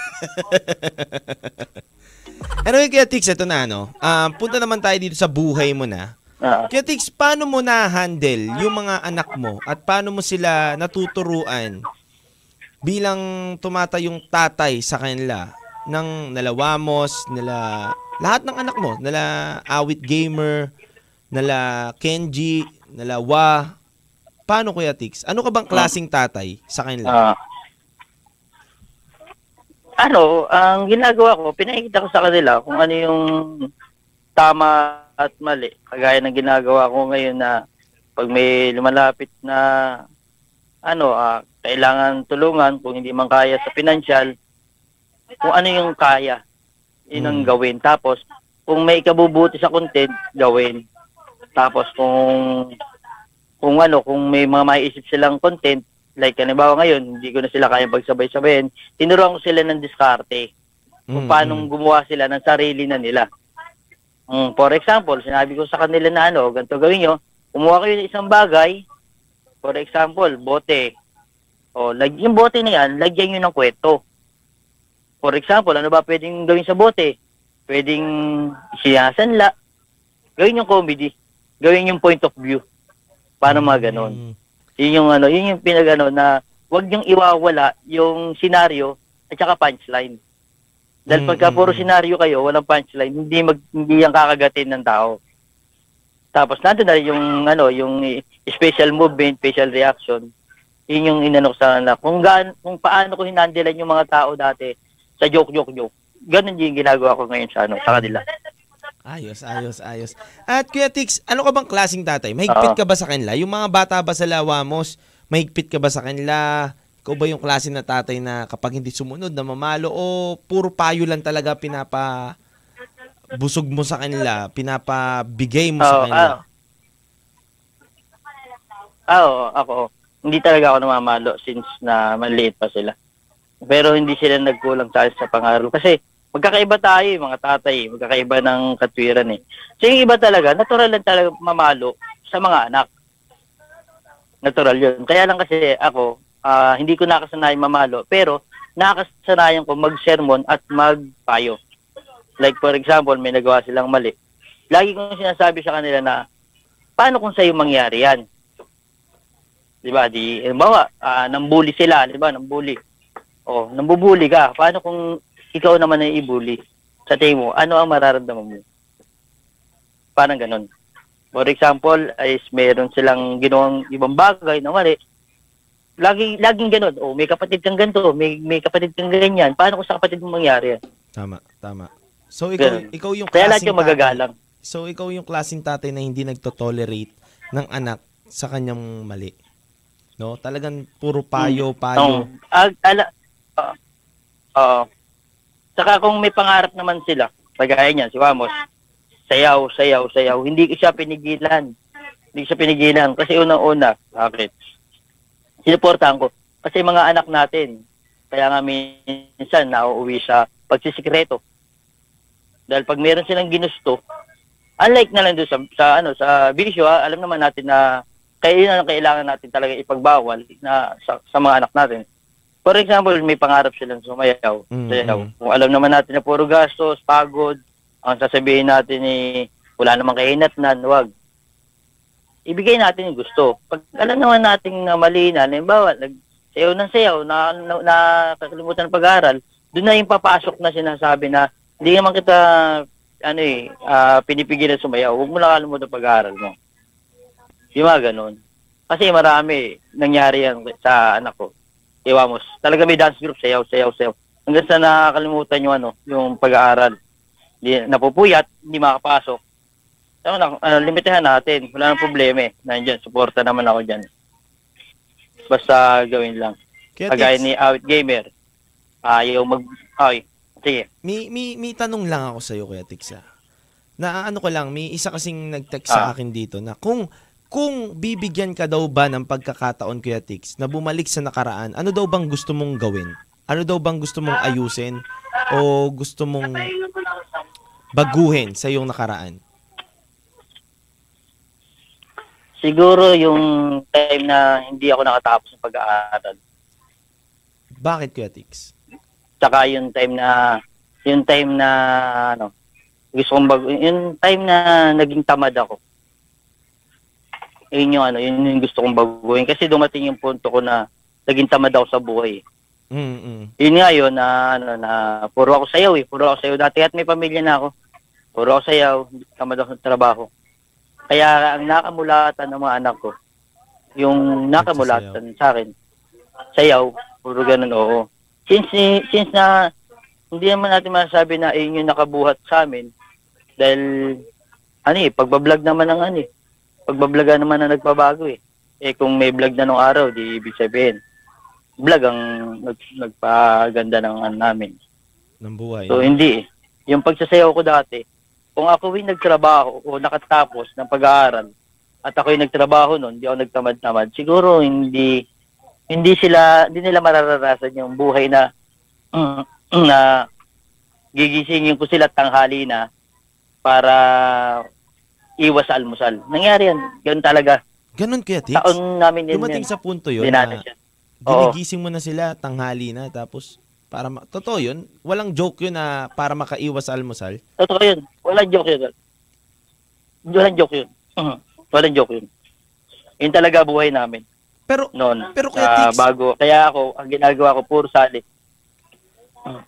Anyway, kaya Tix, ito na, ano. Ah, punta naman tayo dito sa buhay mo na. Ah. Kaya Tix, paano mo na-handle yung mga anak mo at paano mo sila natuturuan bilang tumatayong tatay sa kanila ng nalawamos, nila lahat ng anak mo, nila awit gamer, nila Kenji, nila Wa. Paano Kuya Tix? Ano ka bang klasing tatay sa kanila? Ah. ano, ang ginagawa ko, pinakikita ko sa kanila kung ano yung tama at mali. Kagaya ng ginagawa ko ngayon na pag may lumalapit na ano, ah, kailangan tulungan kung hindi man kaya sa financial, kung ano yung kaya, yun ang Mm. gawin. Tapos, kung may kabubuti sa content, gawin. Tapos, kung kung ano, kung may mga maiisip silang content, like halimbawa ngayon, hindi ko na sila kaya pagsabay-sabayin, tinuruan ko sila ng diskarte kung Mm, paano mm. gumawa sila ng sarili na nila. Mm, for example, sinabi ko sa kanila na ano, ganito gawin nyo, kumuha kayo ng isang bagay, for example, bote. O, lag, yung bote na yan, lagyan nyo ng kwento. For example, ano ba pwedeng gawin sa bote? Pwedeng sinasanla. Gawin yung comedy. Gawin yung point of view. Paano mga ganon? Mm. Yun yung ano, yun yung pinagano na wag niyong iwawala yung senaryo at saka punchline. Dahil Mm, pagka mm, puro mm. senaryo kayo, walang punchline, hindi mag hindi yan kakagatin ng tao. Tapos nandun na yung ano, yung special movement, special reaction. Yun yung inano ko sa anak. Kung gaan, kung paano ko hinandilan yung mga tao dati sa joke joke joke. Ganun din yung ginagawa ko ngayon sa ano, sa kanila. Ayos, ayos, ayos. At Kuya Tix, ano ka bang klasing tatay? Mahigpit Oo. ka ba sa kanila? Yung mga bata ba sa Lawamos, mahigpit ka ba sa kanila? Ikaw ba yung klase na tatay na kapag hindi sumunod na mamalo o puro payo lang talaga pinapa busog mo sa kanila, pinapabigay mo sa Oo, kanila? ah. Ah, oo, ako. Hindi talaga ako namamalo since na maliit pa sila. Pero hindi sila nagkulang sa sa pangaral. Kasi magkakaiba tayo, eh, mga tatay. Magkakaiba ng katwiran eh. So yung iba talaga, natural lang talaga mamalo sa mga anak. Natural yun. Kaya lang kasi ako, ah, hindi ko nakasanayan mamalo. Pero nakasanayan ko mag-sermon at magpayo. Like for example, may nagawa silang mali. Lagi kong sinasabi sa kanila na, paano kung sa'yo mangyari yan? Di ba? Di, halimbawa, ah, nambuli sila, di ba? Nambuli. O, nambubuli ka. Paano kung ikaw naman ay ibuli? Sa tingin mo, ano ang mararamdaman mo? Parang ganun. For example, is meron silang ginawang ibang bagay na mali. Lagi, laging ganun. O, may kapatid kang ganito, may, may kapatid kang ganyan. Paano kung sa kapatid mo mangyari yan? Tama, tama. So ikaw, Ganun. ikaw yung Kaya lahat yung magagalang. tatay. So ikaw yung klaseng tatay na hindi nagto-tolerate ng anak sa kanyang mali. No? Talagang puro payo, payo. Oo. Ag, ala, oo. Oo. Saka kung may pangarap naman sila, kagaya niyan, si Wamos, sayaw, sayaw, sayaw, hindi siya pinigilan. Hindi siya pinigilan. Kasi unang-una, bakit? Sinuportahan ko. Kasi mga anak natin, kaya nga minsan nauuwi sa pagsisikreto. Dahil pag meron silang ginusto, unlike na lang doon sa, sa, ano, sa bisyo, ah, alam naman natin na yun ang kailangan natin talaga ipagbawal na sa, sa mga anak natin. For example, may pangarap silang sumayaw. Mm, sayaw. mm. Kung alam naman natin na puro gastos, pagod, ang sasabihin natin ni wala namang kahinatnan, wag. Ibigay natin yung gusto. Pag alam naman natin na mali na, halimbawa, nagsayaw ng sayaw, na, na, na kakalimutan pag-aaral, doon na yung papasok na sinasabi na hindi naman kita ano eh, ah, pinipigilan sumayaw. Huwag mo nakalimutan ng pag-aaral mo. Yung mga ganun. Kasi marami nangyari yan sa anak ko. Iwamos. Talaga may dance group, sayaw, sayaw, sayaw. Hanggang sa nakakalimutan yung ano, yung pag-aaral. Di, napupuyat, hindi makapasok. So, na, ano, limitahan natin. Wala nang problema eh. Nandiyan, suporta naman ako dyan. Basta gawin lang. Kaya Kagaya ni Awit Gamer. Ayaw mag... Okay, sige. May, may, may tanong lang ako sa'yo, Kuya Tix, ah. Na ano ko lang, may isa kasing nag-text sa Ah. akin dito na kung kung bibigyan ka daw ba ng pagkakataon, Kuya Tix, na bumalik sa nakaraan, ano daw bang gusto mong gawin? Ano daw bang gusto mong ayusin? O gusto mong baguhin sa iyong nakaraan? Siguro yung time na hindi ako nakatapos ng pag-aaral. Bakit, Kuya Tix? Tsaka yung time na yung time na ano gusto kong bago yung time na naging tamad ako. Yun yung ano, yun yung gusto kong baguhin kasi dumating yung punto ko na naging tamad ako sa buhay. Mm-mm. Yun nga yun na ano na puro ako sayaw eh, puro ako sayaw dati at may pamilya na ako. Puro ako sayaw, tamad ako sa trabaho. Kaya ang nakamulatan ng mga anak ko, yung nakamulatan sa akin, sayaw, puro ganun, oo. Since, ni- since na, hindi naman natin masasabi na ayun yung nakabuhat sa amin, dahil, ano eh, pagbablog naman ng ano eh, pagbablaga naman na nagpabago eh. Eh kung may vlog na nung araw, di ibig sabihin, vlog ang nag, nagpaganda ng ano namin. Ng buhay. So hindi eh. Yung pagsasayaw ko dati, kung ako yung nagtrabaho o nakatapos ng pag-aaral at ako yung nagtrabaho noon, hindi ako nagtamad-tamad, siguro hindi hindi sila hindi nila mararanasan yung buhay na na gigisingin ko sila tanghali na para iwas sa almusal. Nangyari yan. Ganun talaga. Ganun, Kuya Tix? Taon namin din Dumating yun. sa punto yun Hindi natin na siya. Oo. ginigising mo na sila, tanghali na, tapos para ma- totoo yun, walang joke yun na para makaiwas sa almusal. Totoo yun. Walang joke yun. Walang joke yun. Mhm. Walang joke yun. Yun talaga buhay namin Pero noon. Pero Kuya Ah, Tix, bago. Kaya ako, ang ginagawa ko, puro sali.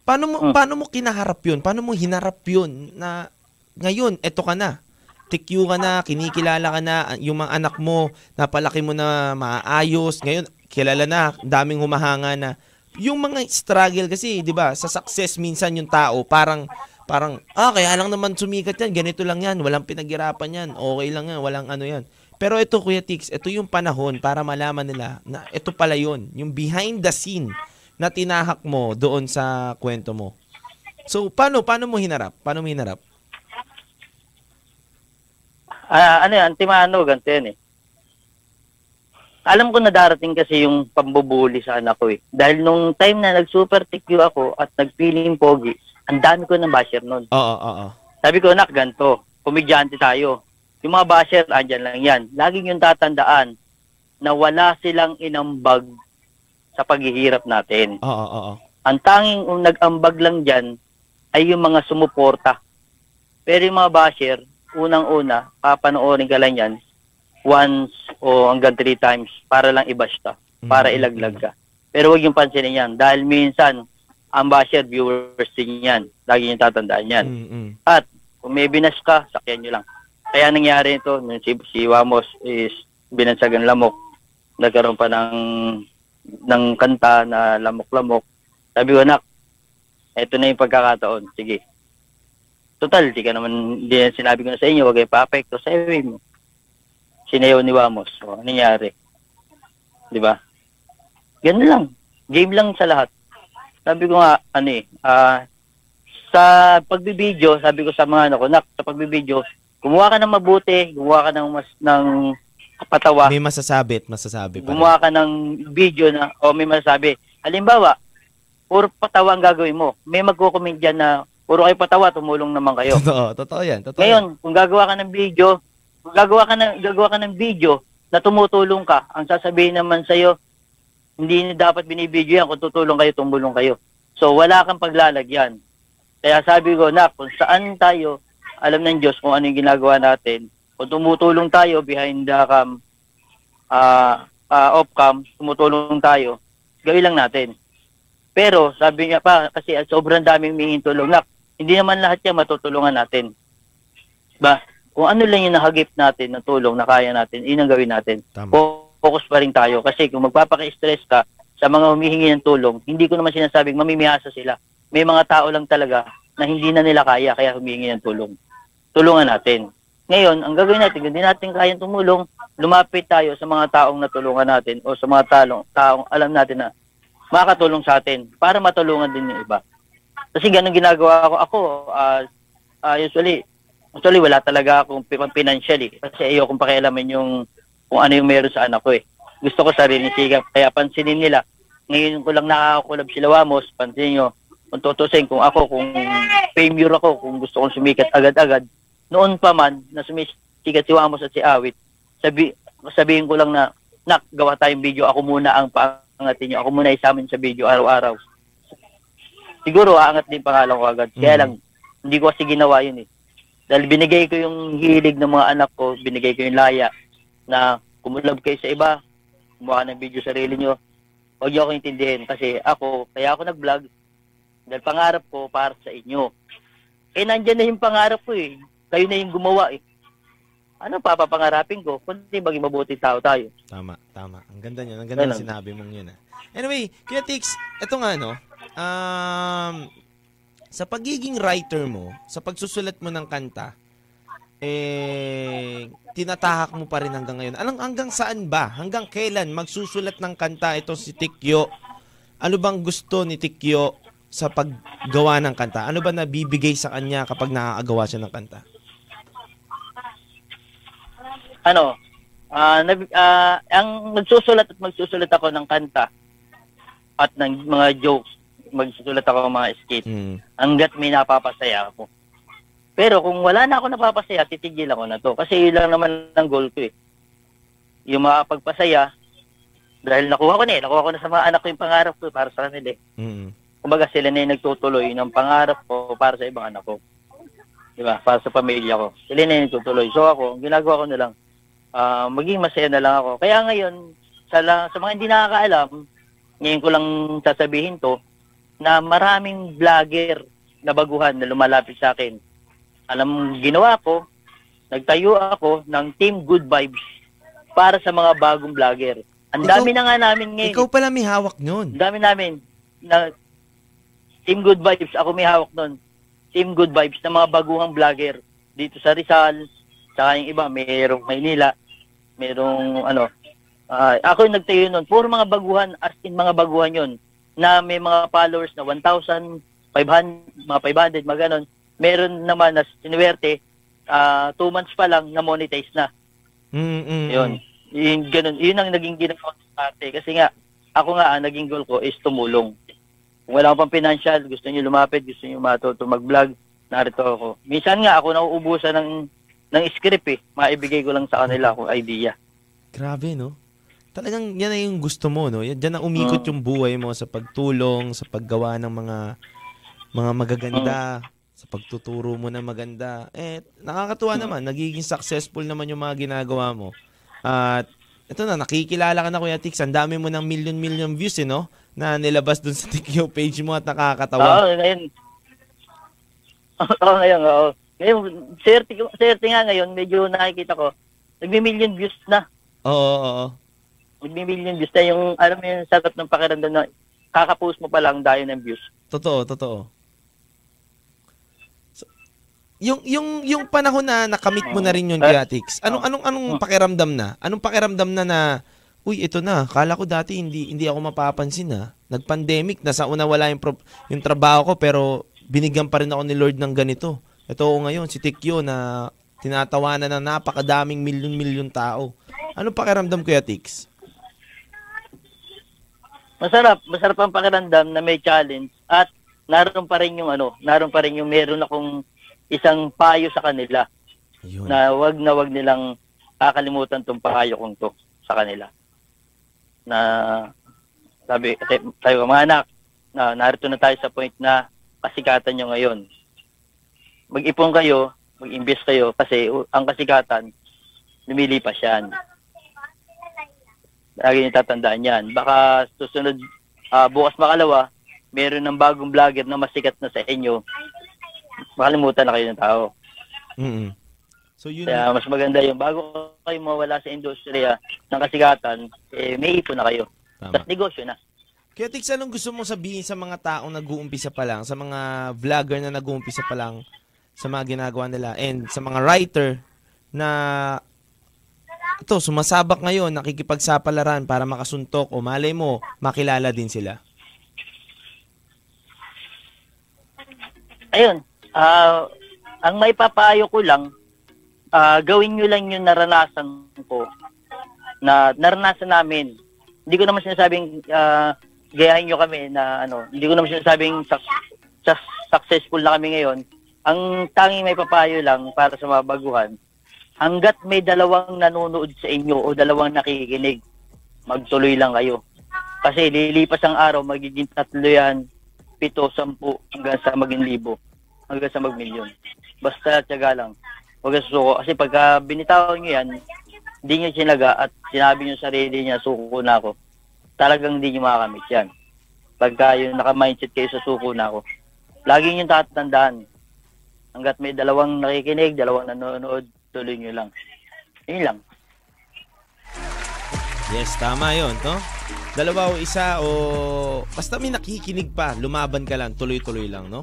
paano mo Mm. paano mo kinaharap yun? Paano mo hinarap yun na ngayon eto ka na. Tikyo ka na, kinikilala ka na, yung mga anak mo, napalaki mo na maayos. Ngayon, kilala na, daming humahanga na. Yung mga struggle kasi, 'di ba? Sa success minsan yung tao parang parang ah kaya lang naman sumikat yan, ganito lang yan, walang pinaghirapan yan, okay lang yan, walang ano yan. Pero ito Kuya Tix, ito yung panahon para malaman nila na ito pala yun, yung behind the scene na tinahak mo doon sa kwento mo. So, paano paano mo hinarap? Paano mo hinarap? Ah, ano yan, Timano, ganito yan eh. Alam ko na darating kasi yung pambubuli sa anak ko eh. Dahil nung time na nag-super TQ ako at nag-feeling pogi, ang dami ko ng basher nun. Oo, oo, oo. Sabi ko, nak, ganito, komedyante tayo. Yung mga basher, andyan lang yan. Laging yung tatandaan na wala silang inambag sa paghihirap natin. Oo, oo, oo. Ang tanging um, nag-ambag lang dyan ay yung mga sumuporta. Pero yung mga basher, unang-una, papanoorin ka lang yan once o hanggang three times para lang i-bash ka, para Mm. ilaglag ka. Pero huwag yung pansinin yan dahil minsan ang basher viewers din yan. Lagi yung tatandaan yan. Mm, mm. Kung may binas ka, sakyan nyo lang. Kaya nangyari ito, si, si Wamos is binansagan lamok. Nagkaroon pa ng, ng kanta na lamok-lamok. Sabi ko, anak, eto na yung pagkakataon. Sige. Total, di ka naman, di sinabi ko na sa inyo, huwag kayo pa-apekto sa mo. Sinayaw ni Wamos. O, ano nangyari? Di ba? Ganun lang. Game lang sa lahat. Sabi ko nga, ano eh, ah, sa pagbibideo, sabi ko sa mga ano ko, nak, sa pagbibideo, gumawa ka ng mabuti, gumawa ka ng mas ng patawa, May masasabi at masasabi pa gumawa ka ng video na o may masasabi. Halimbawa, puro patawa ang gagawin mo. May magko-comment dyan na puro kayo patawa, tumulong naman kayo. Totoo, totoo yan. Totoo yan. Ngayon, kung gagawa ka ng video, gagawa ka ng gagawa ka ng video na tumutulong ka, ang sasabihin naman sa iyo, hindi na dapat binibidyo yan kung tutulong kayo, tumulong kayo. So wala kang paglalagyan. Kaya sabi ko na kung saan tayo, alam ng Diyos kung ano yung ginagawa natin. Kung tumutulong tayo behind the cam, ah ah, off cam, tumutulong tayo, gawin lang natin. Pero sabi niya pa, kasi sobrang daming mingin tulong na, hindi naman lahat yan matutulungan natin. Ba? Kung ano lang yung nahagip natin na tulong na kaya natin, yun ang gawin natin. Tama. Fo- Focus pa rin tayo. Kasi kung magpapaka-stress ka sa mga humihingi ng tulong, hindi ko naman sinasabing mamimihasa sila. May mga tao lang talaga na hindi na nila kaya, kaya humihingi ng tulong. Tulungan natin. Ngayon, ang gagawin natin, kung hindi natin kayang tumulong, lumapit tayo sa mga taong natulungan natin o sa mga talong, taong alam natin na makakatulong sa atin para matulungan din yung iba. Kasi ganun ginagawa ko. Ako, ah, ah, usually, actually wala talaga akong financial eh. Kasi ayokong pakialaman yung kung ano yung meron sa anak ko eh. Gusto ko sarili sikap. Kaya pansinin nila. Ngayon ko lang nakakakulab sila Wamos. Pansinin nyo. Kung tutusin, kung ako, kung failure ako, kung gusto kong sumikat agad-agad, noon pa man na sumisikat si Wamos at si Awit, sabi, sabihin ko lang na, nak, gawa tayong video, ako muna ang paangatin nyo. Ako muna isamin sa video araw-araw. Siguro, aangat din pangalan ko agad. Kaya Mhm. lang, hindi ko kasi ginawa yun eh. Dahil binigay ko yung hilig ng mga anak ko, binigay ko yung laya na kumulab kayo sa iba, kumuha ng video sa sarili nyo. Huwag niyo ako intindihin kasi ako, kaya ako nag-vlog dahil pangarap ko para sa inyo. Eh, nandyan na yung pangarap ko eh. Kayo na yung gumawa eh. Ano pa papangarapin ko? Kundi maging mabuti tao tayo. Tama, tama. Ang ganda niyan. Ang ganda ng sinabi mong yun. Ah. Anyway, Kuya Tix, eto nga no, um, sa pagiging writer mo, sa pagsusulat mo ng kanta, eh, tinatahak mo pa rin hanggang ngayon. Anong, hanggang saan ba? Hanggang kailan magsusulat ng kanta ito si Tikyo? Ano bang gusto ni Tikyo sa paggawa ng kanta? Ano ba nabibigay sa kanya kapag nakakagawa siya ng kanta? Ano? ah nab- ah, ang magsusulat at magsusulat ako ng kanta at ng mga jokes, magsusulat ako ng mga skit Mm. hanggat may napapasaya ako. Pero kung wala na ako napapasaya, titigil ako na to. Kasi yun lang naman ang goal ko eh. Yung makapagpasaya, dahil nakuha ko na eh. Nakuha ko na sa mga anak ko yung pangarap ko eh, para sa kanila eh. Mm. Kumbaga sila na yung nagtutuloy ng pangarap ko para sa ibang anak ko. Di ba? Para sa pamilya ko. Sila na yung nagtutuloy. So ako, ang ginagawa ko na lang, ah, maging masaya na lang ako. Kaya ngayon, sa, la- sa mga hindi nakakaalam, ngayon ko lang sasabihin to, na maraming vlogger na baguhan na lumalapit sa akin. Alam ginawa ko, nagtayo ako ng Team Good Vibes para sa mga bagong vlogger. Ang dami na nga namin ngayon. Ikaw pala may hawak nun. Ang dami namin na Team Good Vibes. Ako may hawak nun. Team Good Vibes na mga baguhang vlogger dito sa Rizal. Saka yung iba, mayroong Maynila. Merong ano. ah, ako yung nagtayo nun. Puro mga baguhan, as in mga baguhan yun. Na may mga followers na 1,000, 500, mga 500, mga ganon. Meron naman na sinuwerte, ah, two months pa lang na monetize na. Mm, mm, Yun. Yun, ganun. Yun ang naging ginagawa ko. Kasi nga, ako nga, ang naging goal ko is tumulong. Kung wala akong pang financial, gusto niyo lumapit, gusto niyo matuto mag-vlog, narito ako. Minsan nga, ako nauubusan ng, ng script eh. Maibigay ko lang sa kanila kung idea. Grabe, no? Talagang yan na yung gusto mo, no? Yan, dyan na umikot Oo. yung buhay mo sa pagtulong, sa paggawa ng mga mga magaganda, sa pagtuturo mo na maganda. Eh, nakakatuwa naman. Nagiging successful naman yung mga ginagawa mo. At ito na, nakikilala ka na Kuya Tix. Ang dami mo ng million-million views, eh, no? Na nilabas dun sa TikTok page mo at nakakatawa. Oo, ngayon. Oo, ngayon, oo. Ngayon, swerte, ko- swerte nga ngayon, medyo nakikita ko, nagmi-million views na. Oo, oo, oo. Nagmi-million views na yung, alam mo yung sarap ng pakiramdam na kakapost mo pa lang dahil ng views. Totoo, totoo. So, yung yung yung panahon na nakamit mo na rin yun, Kuya Tix. Anong anong anong pakiramdam na? Anong pakiramdam na na Uy, ito na. Kala ko dati hindi hindi ako mapapansin na. Nag-pandemic na sa una wala yung pro- yung trabaho ko pero binigyan pa rin ako ni Lord ng ganito. Ito ako ngayon si Tikyo na tinatawanan ng napakadaming milyon-milyon tao. Anong pakiramdam Kuya Tix? Masarap, masarap ang pakiramdam na may challenge at naroon pa rin yung ano, naroon pa rin yung meron akong isang payo sa kanila Yun. na wag na wag nilang kakalimutan tong payo kong to sa kanila. Na sabi, tayo mga anak, na narito na tayo sa point na kasikatan nyo ngayon. Mag-ipon kayo, mag-invest kayo kasi ang kasikatan, lumilipas yan. Lagi niyo tatandaan yan. Baka susunod, ah, bukas makalawa, meron ng bagong vlogger na masikat na sa inyo, makalimutan na kayo ng tao. mm So yun. Kaya mas maganda yung bago kayo mawala sa industriya ng kasigatan, eh, may ipon na kayo. Tama. Tapos negosyo na. Kaya Tix, anong gusto mong sabihin sa mga taong nag-uumpisa pa lang, sa mga vlogger na nag-uumpisa pa lang sa mga ginagawa nila, and sa mga writer na ito, sumasabak ngayon, nakikipagsapalaran para makasuntok o malay mo, makilala din sila? Ayun, uh, ang may papayo ko lang, uh, gawin nyo lang yung naranasan ko na naranasan namin. Hindi ko naman sinasabing uh, gayahin nyo kami na ano, hindi ko naman sinasabing successful na kami ngayon. Ang tanging may papayo lang para sa mga baguhan, hanggat may dalawang nanonood sa inyo o dalawang nakikinig, magtuloy lang kayo. Kasi lilipas ang araw, magiging tatlo yan, pito, sampu, hanggang sa maging libo, hanggang sa magmilyon. Basta tiyaga lang. Huwag susuko. Kasi pagka binitawan nyo yan, hindi nyo sinaga at sinabi nyo sa sarili niya, suko na ako. Talagang hindi nyo makakamit yan. Pagka yung naka-mindset kayo sa suko na ako. Lagi nyo tatandaan. Hanggat may dalawang nakikinig, dalawang nanonood, tuloy nyo lang. Yun lang. Yes, tama yon, no? Dalawa o isa o basta may nakikinig pa, lumaban ka lang, tuloy-tuloy lang, no?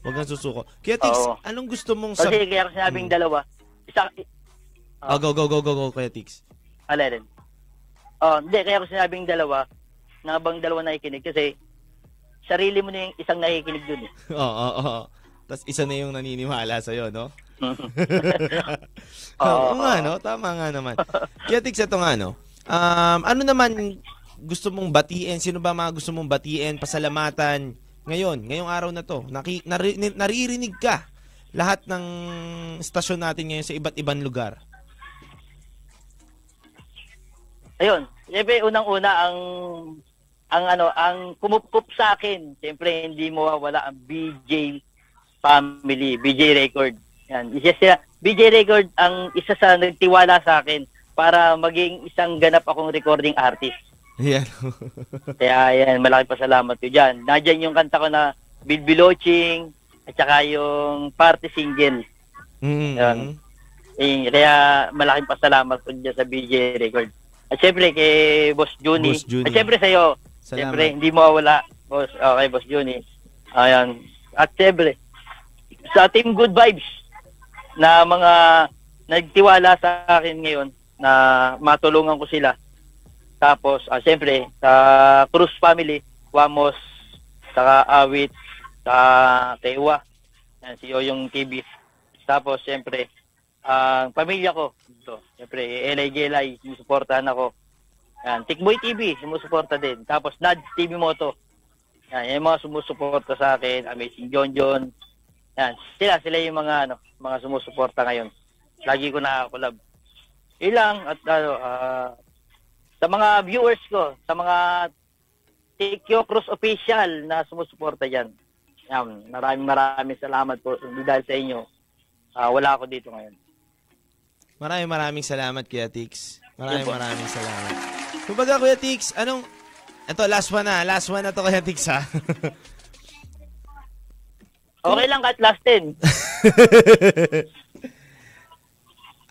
Huwag kang susuko. Kaya Tix, Oo. anong gusto mong Kasi sab- kaya sinabing Hmm. dalawa, isa, Ah, go, go, go, go, go, Kuya Tix. Alin? Oh, hindi, kaya ko sinabing dalawa, na bang dalawa nakikinig kasi sarili mo na yung isang nakikinig dun eh. Oo, oo, oo. Tapos isa na yung naniniwala sa'yo, no? Oo. Nga, no? Tama nga naman. Kaya Tix, ito nga, no? Um, ano naman gusto mong batiin? Sino ba mga gusto mong batiin, pasalamatan ngayon, ngayong araw na to? Naki, nari, naririnig ka lahat ng stasyon natin ngayon sa iba't ibang lugar. Ayun, siyempre unang-una ang ang ano, ang kumupkup sa akin, siyempre hindi mo mawawala ang BJ family, BJ Record. Yan, isa siya, BJ Record ang isa sa nagtiwala sa akin para maging isang ganap akong recording artist. Yan. Kaya yan, malaki pasalamat ko dyan. Nadyan yung kanta ko na Bilbiloching at saka yung party single. mm Yan. Eh, kaya malaking pasalamat ko dyan sa BJ Record. At syempre kay Boss Juni. Boss Juni. At syempre sa'yo. Syempre, Salamat. hindi mawawala. Boss, okay, Boss Juni. Ayan. At syempre, sa Team Good Vibes na mga nagtiwala sa akin ngayon na matulungan ko sila. Tapos, ah, syempre, sa Cruz Family, Wamos, saka Awit, sa Tewa, yan, si Yoyong TV. Tapos, syempre, ang pamilya ko, ito, syempre, Elay Gelay, sumusuportahan ako. Yan, Tikboy TV, sumusuporta din. Tapos, Nads TV Moto. Yan, yung mga sumusuporta sa akin, Amazing John John. Yan, sila, sila yung mga, ano, mga sumusuporta ngayon. Lagi ko nakakulab. Ilang, at ano, ah, sa mga viewers ko, sa mga Tikyo Cruz official na sumusuporta dyan. Yan, maraming maraming salamat po dahil sa inyo. ah, wala ako dito ngayon. Maraming maraming salamat, Kuya Tix. Maraming maraming salamat. Kumbaga, Kuya Tix, anong... Ito, last one na. Last one na to, Kuya Tix, ha? Okay lang kahit last 10.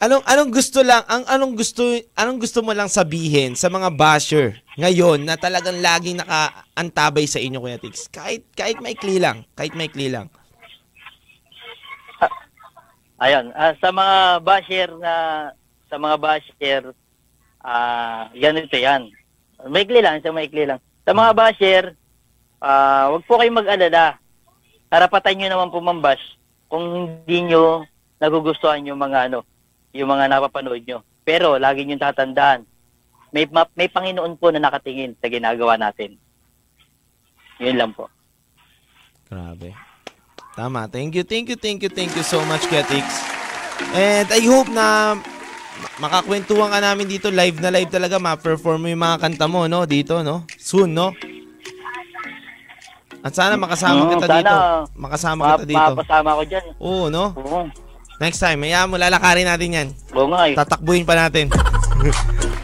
anong anong gusto lang ang anong gusto anong gusto mo lang sabihin sa mga basher ngayon na talagang laging nakaantabay sa inyo Kuya Tix kahit kahit maikli lang kahit maikli lang Ayun, ah, sa mga basher na sa mga basher ah ganito 'yan. Maikli lang, sa maikli lang. Sa mga basher, ah wag po kayong mag-alala. Karapatan niyo naman po mambash kung hindi niyo nagugustuhan yung mga ano, yung mga napapanood niyo. Pero lagi niyo tatandaan, may ma- may Panginoon po na nakatingin sa ginagawa natin. Yun lang po. grabe. Tama. Thank you thank you thank you thank you so much Kuya Tix. And I hope na ma- makakwentuhan ka namin dito. Live na live talaga. Ma-perform mo yung mga kanta mo no? Dito no? Soon no at sana makasama Mm, kita sana dito makasama Ma- kita dito mapasama ko diyan. oo no Oo. next time maya mo lalakarin natin yan Oo nga eh. tatakbuhin pa natin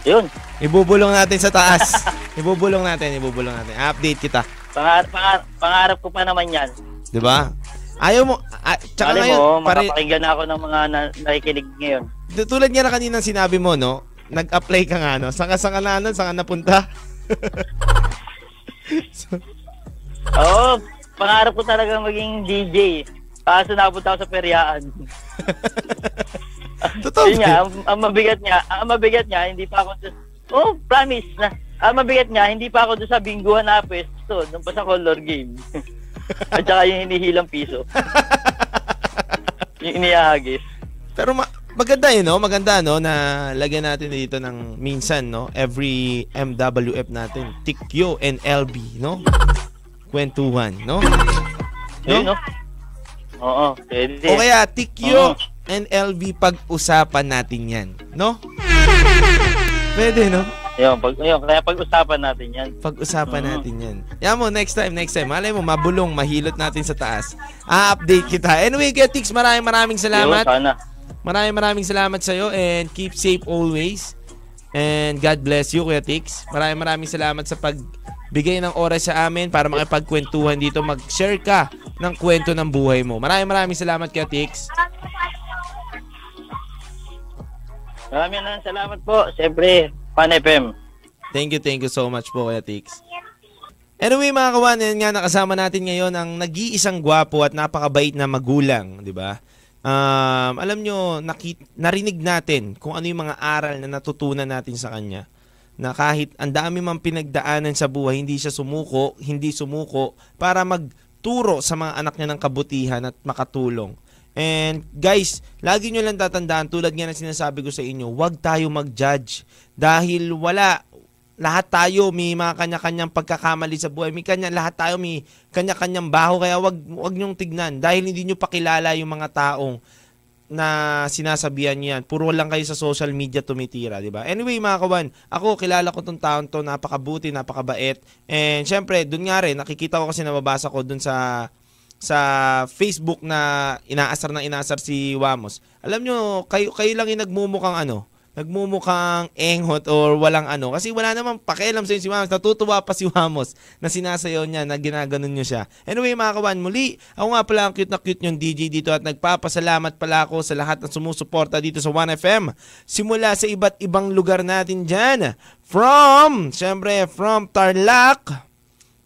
Yun. Ibubulong natin sa taas. ibubulong natin, ibubulong natin. Update kita. Pangar- pangar- pangarap ko pa naman yan. 'Di ba? Ayaw mo ah, tsaka Alam ngayon, mo, pare, makapakinggan ako ng mga na- nakikinig ngayon. tulad nga na kanina sinabi mo, no? Nag-apply ka nga, no? Saan ka, saan ka na, ano? Saan ka napunta? Oo, pangarap ko talaga maging DJ. Kaso napunta ako sa peryaan. Totoo Yun nga, ba? ang, ang mabigat niya, ang mabigat niya, hindi pa ako dun, oh, promise na, ang mabigat niya, hindi pa ako doon sa bingguhan na pwesto, doon pa sa color game. At saka yung hinihilang piso. yung inihagis. Pero ma- maganda yun, no? Maganda, no? Na lagyan natin dito ng minsan, no? Every MWF natin. Tikyo and LB, no? Kwentuhan, no? Yun, no? Oo, pwede. O kaya Tikyo Oo. and LB pag-usapan natin yan, no? Pwede, no? Yun, pag, yun, kaya pag-usapan natin yan. Pag-usapan Oo. natin yan. Yan mo, next time, next time. Malay mo, mabulong, mahilot natin sa taas. A-update kita. Anyway, kaya Tix, maraming maraming salamat. Yun, sana. Maraming maraming salamat sa'yo and keep safe always. And God bless you, Kuya Tix. Maraming maraming salamat sa pagbigay ng oras sa amin para makipagkwentuhan dito. Mag-share ka ng kwento ng buhay mo. Maraming maraming salamat, Kuya Tix. Maraming na salamat po. Siyempre, Pan FM. Thank you, thank you so much po, Kuya Tix. Anyway, mga kawan, yan nga nakasama natin ngayon ang nag-iisang gwapo at napakabait na magulang, di ba? Um, alam nyo, nakit- narinig natin kung ano yung mga aral na natutunan natin sa kanya. Na kahit ang dami mang pinagdaanan sa buhay, hindi siya sumuko, hindi sumuko para magturo sa mga anak niya ng kabutihan at makatulong. And guys, lagi nyo lang tatandaan tulad nga ng sinasabi ko sa inyo, huwag tayo mag-judge dahil wala lahat tayo may mga kanya-kanyang pagkakamali sa buhay. May kanya lahat tayo may kanya-kanyang baho kaya wag wag niyong tignan dahil hindi niyo pakilala yung mga taong na sinasabihan niyo yan. Puro lang kayo sa social media tumitira, di ba? Anyway, mga kawan, ako kilala ko tong taon to, napakabuti, napakabait. And syempre, dun nga rin, nakikita ko kasi nababasa ko dun sa sa Facebook na inaasar na inaasar si Wamos. Alam nyo, kayo, kayo lang yung nagmumukhang ano, nagmumukhang enghot or walang ano. Kasi wala namang pakialam sa si Wamos. Natutuwa pa si Wamos na sinasayaw niya, na ginaganon niyo siya. Anyway mga kawan, muli, ako nga pala ang cute na cute yung DJ dito at nagpapasalamat pala ako sa lahat na sumusuporta dito sa 1FM. Simula sa iba't ibang lugar natin dyan. From, syempre, from Tarlac,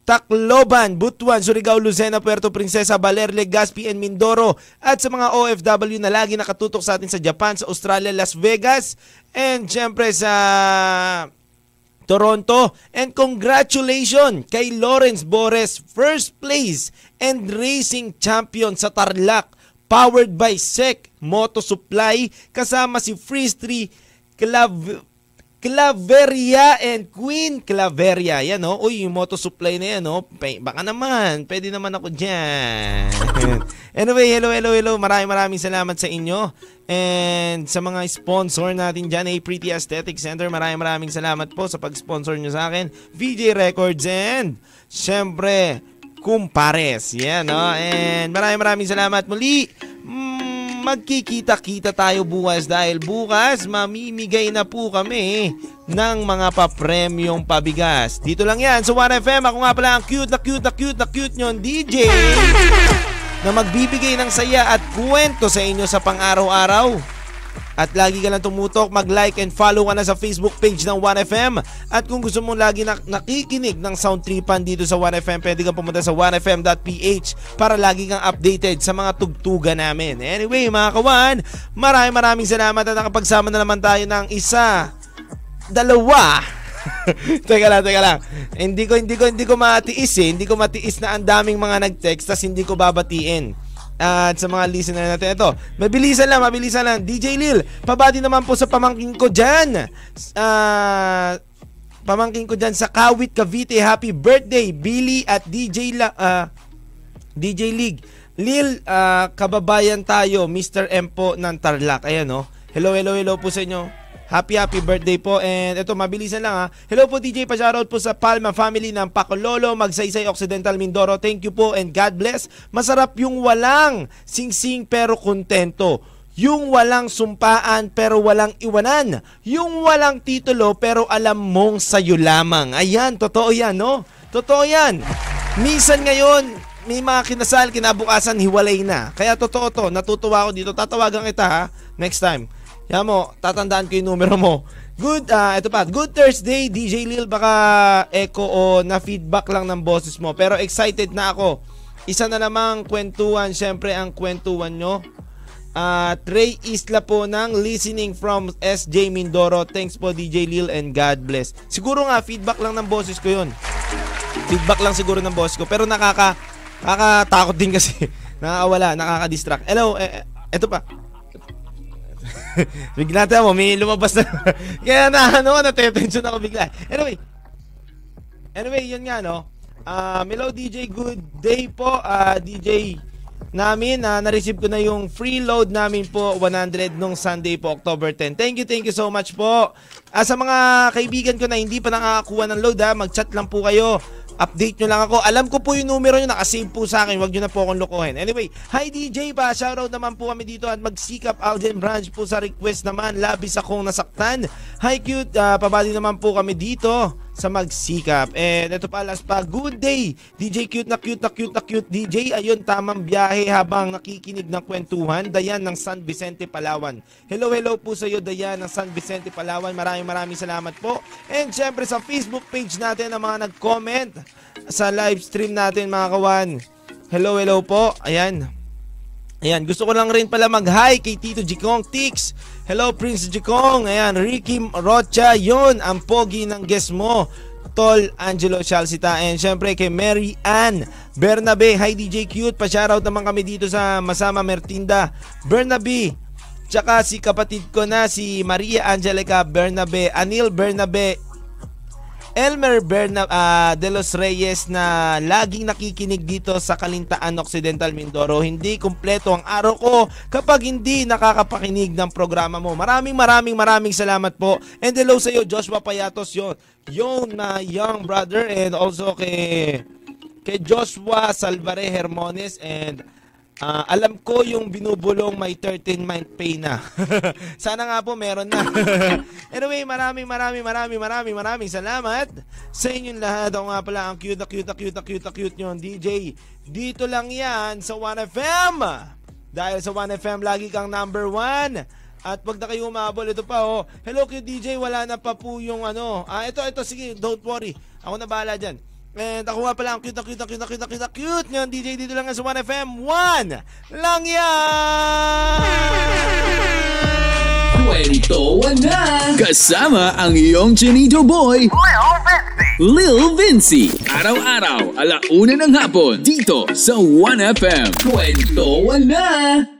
Tacloban, Butuan, Surigao, Lucena, Puerto Princesa, Baler, Legazpi, and Mindoro at sa mga OFW na lagi nakatutok sa atin sa Japan, sa Australia, Las Vegas and syempre sa Toronto. And congratulations kay Lawrence Bores, first place and racing champion sa Tarlac, powered by SEC Moto Supply kasama si Freeze 3 Clav Claveria and Queen Claveria. Yan no. Uy, yung moto supply na yan no. Baka naman, pwede naman ako dyan. anyway, hello, hello, hello. Maraming maraming salamat sa inyo. And sa mga sponsor natin dyan, A Pretty Aesthetic Center, maraming maraming salamat po sa pag-sponsor nyo sa akin. VJ Records and syempre, Kumpares. Yan, no? And maraming maraming salamat muli. Mm, magkikita-kita tayo bukas dahil bukas mamimigay na po kami ng mga papremyong pabigas. Dito lang yan sa 1FM. Ako nga pala ang cute na cute na cute na cute nyon, DJ na magbibigay ng saya at kwento sa inyo sa pang-araw-araw. At lagi ka lang tumutok, mag-like and follow ka na sa Facebook page ng 1FM. At kung gusto mong lagi nak- nakikinig ng sound tripan dito sa 1FM, pwede kang pumunta sa 1FM.ph para lagi kang updated sa mga tugtugan namin. Anyway, mga kawan, maraming maraming salamat at nakapagsama na naman tayo ng isa, dalawa, teka lang, teka lang. Hindi ko hindi ko hindi ko matiis eh. Hindi ko matiis na ang daming mga nag-text tas hindi ko babatiin. At sa mga listener natin, ito, mabilisan lang, mabilisan lang. DJ Lil, pabati naman po sa pamangking ko dyan. Ah, pamangking ko dyan sa Kawit, Cavite. Happy birthday, Billy at DJ La, ah, DJ League. Lil, ah, kababayan tayo, Mr. M po ng Tarlac. Ayan, no? Hello, hello, hello po sa inyo. Happy, happy birthday po. And ito, mabilisan lang ha. Hello po DJ, pa-shoutout po sa Palma family ng Pacololo, Magsaysay Occidental Mindoro. Thank you po and God bless. Masarap yung walang sing-sing pero kontento. Yung walang sumpaan pero walang iwanan. Yung walang titulo pero alam mong sayo lamang. Ayan, totoo yan, no? Totoo yan. Minsan ngayon, may mga kinasal, kinabukasan, hiwalay na. Kaya totoo to, natutuwa ako dito. Tatawagan kita ha, next time. Yan mo, tatandaan ko yung numero mo. Good, ah, ito pa. Good Thursday, DJ Lil. Baka echo o na feedback lang ng boses mo. Pero excited na ako. Isa na namang kwentuhan. Siyempre, ang kwentuhan nyo. Ah, Trey Isla po ng listening from SJ Mindoro. Thanks po DJ Lil and God bless. Siguro nga feedback lang ng boses ko 'yun. Feedback lang siguro ng boss ko pero nakaka Nakakatakot din kasi. Nakakawala, nakaka-distract. Hello, eh, eto pa. bigla tayo mo, may lumabas na. Kaya na, ano, natetension ako bigla. Anyway, anyway, yun nga, no. Ah, hello DJ, good day po. Ah, DJ namin, na na-receive ko na yung free load namin po 100 nung Sunday po October 10. Thank you, thank you so much po. Ah, sa mga kaibigan ko na hindi pa nakakakuha ng load ha, mag-chat lang po kayo. Update nyo lang ako. Alam ko po yung numero nyo, nakasave po sa akin. Huwag nyo na po akong lokohin. Anyway, hi DJ pa. Shoutout naman po kami dito at magsikap Alden Branch po sa request naman. Labis akong nasaktan. Hi cute. Uh, pabali naman po kami dito sa magsikap. And ito pa last pa. Good day. DJ cute na cute na cute na cute DJ. Ayun, tamang biyahe habang nakikinig ng kwentuhan. Dayan ng San Vicente, Palawan. Hello, hello po sa iyo, Dayan ng San Vicente, Palawan. Maraming maraming salamat po. And syempre sa Facebook page natin ang mga nag-comment sa live stream natin mga kawan. Hello, hello po. Ayan. Ayan, gusto ko lang rin pala mag-hi kay Tito Jikong Tix. Hello, Prince Jikong. Ayan, Ricky Rocha. Yon, ang pogi ng guest mo. Tol Angelo Chalsita and syempre kay Mary Ann Bernabe. Hi DJ Cute. Pa-shoutout naman kami dito sa Masama Mertinda. Bernabe. Tsaka si kapatid ko na si Maria Angelica Bernabe. Anil Bernabe. Elmer Berna uh, de los Reyes na laging nakikinig dito sa Kalintaan Occidental Mindoro. Hindi kumpleto ang araw ko kapag hindi nakakapakinig ng programa mo. Maraming maraming maraming salamat po. And hello sa iyo Joshua Payatos yon. Yon na young brother and also kay kay Joshua Salvare Hermones and Uh, alam ko yung binubulong may 13 mind pay na. Sana nga po meron na. anyway, maraming maraming maraming maraming maraming salamat sa inyong lahat. Ako nga pala ang cute cute cute cute cute nyo, DJ. Dito lang yan sa 1FM. Dahil sa 1FM, lagi kang number 1. At wag na kayo umabol. Ito pa, oh. Hello, cute DJ. Wala na pa po yung ano. Ah, ito, ito. Sige, don't worry. Ako na bahala dyan. And ako nga pala ang cute na cute na cute cute cute cute ngayon DJ dito lang sa 1FM 1 lang yan! Kwento na! Kasama ang iyong Chinito Boy, Lil Vinci. Araw-araw, alauna ng hapon, dito sa 1FM. Kwento na!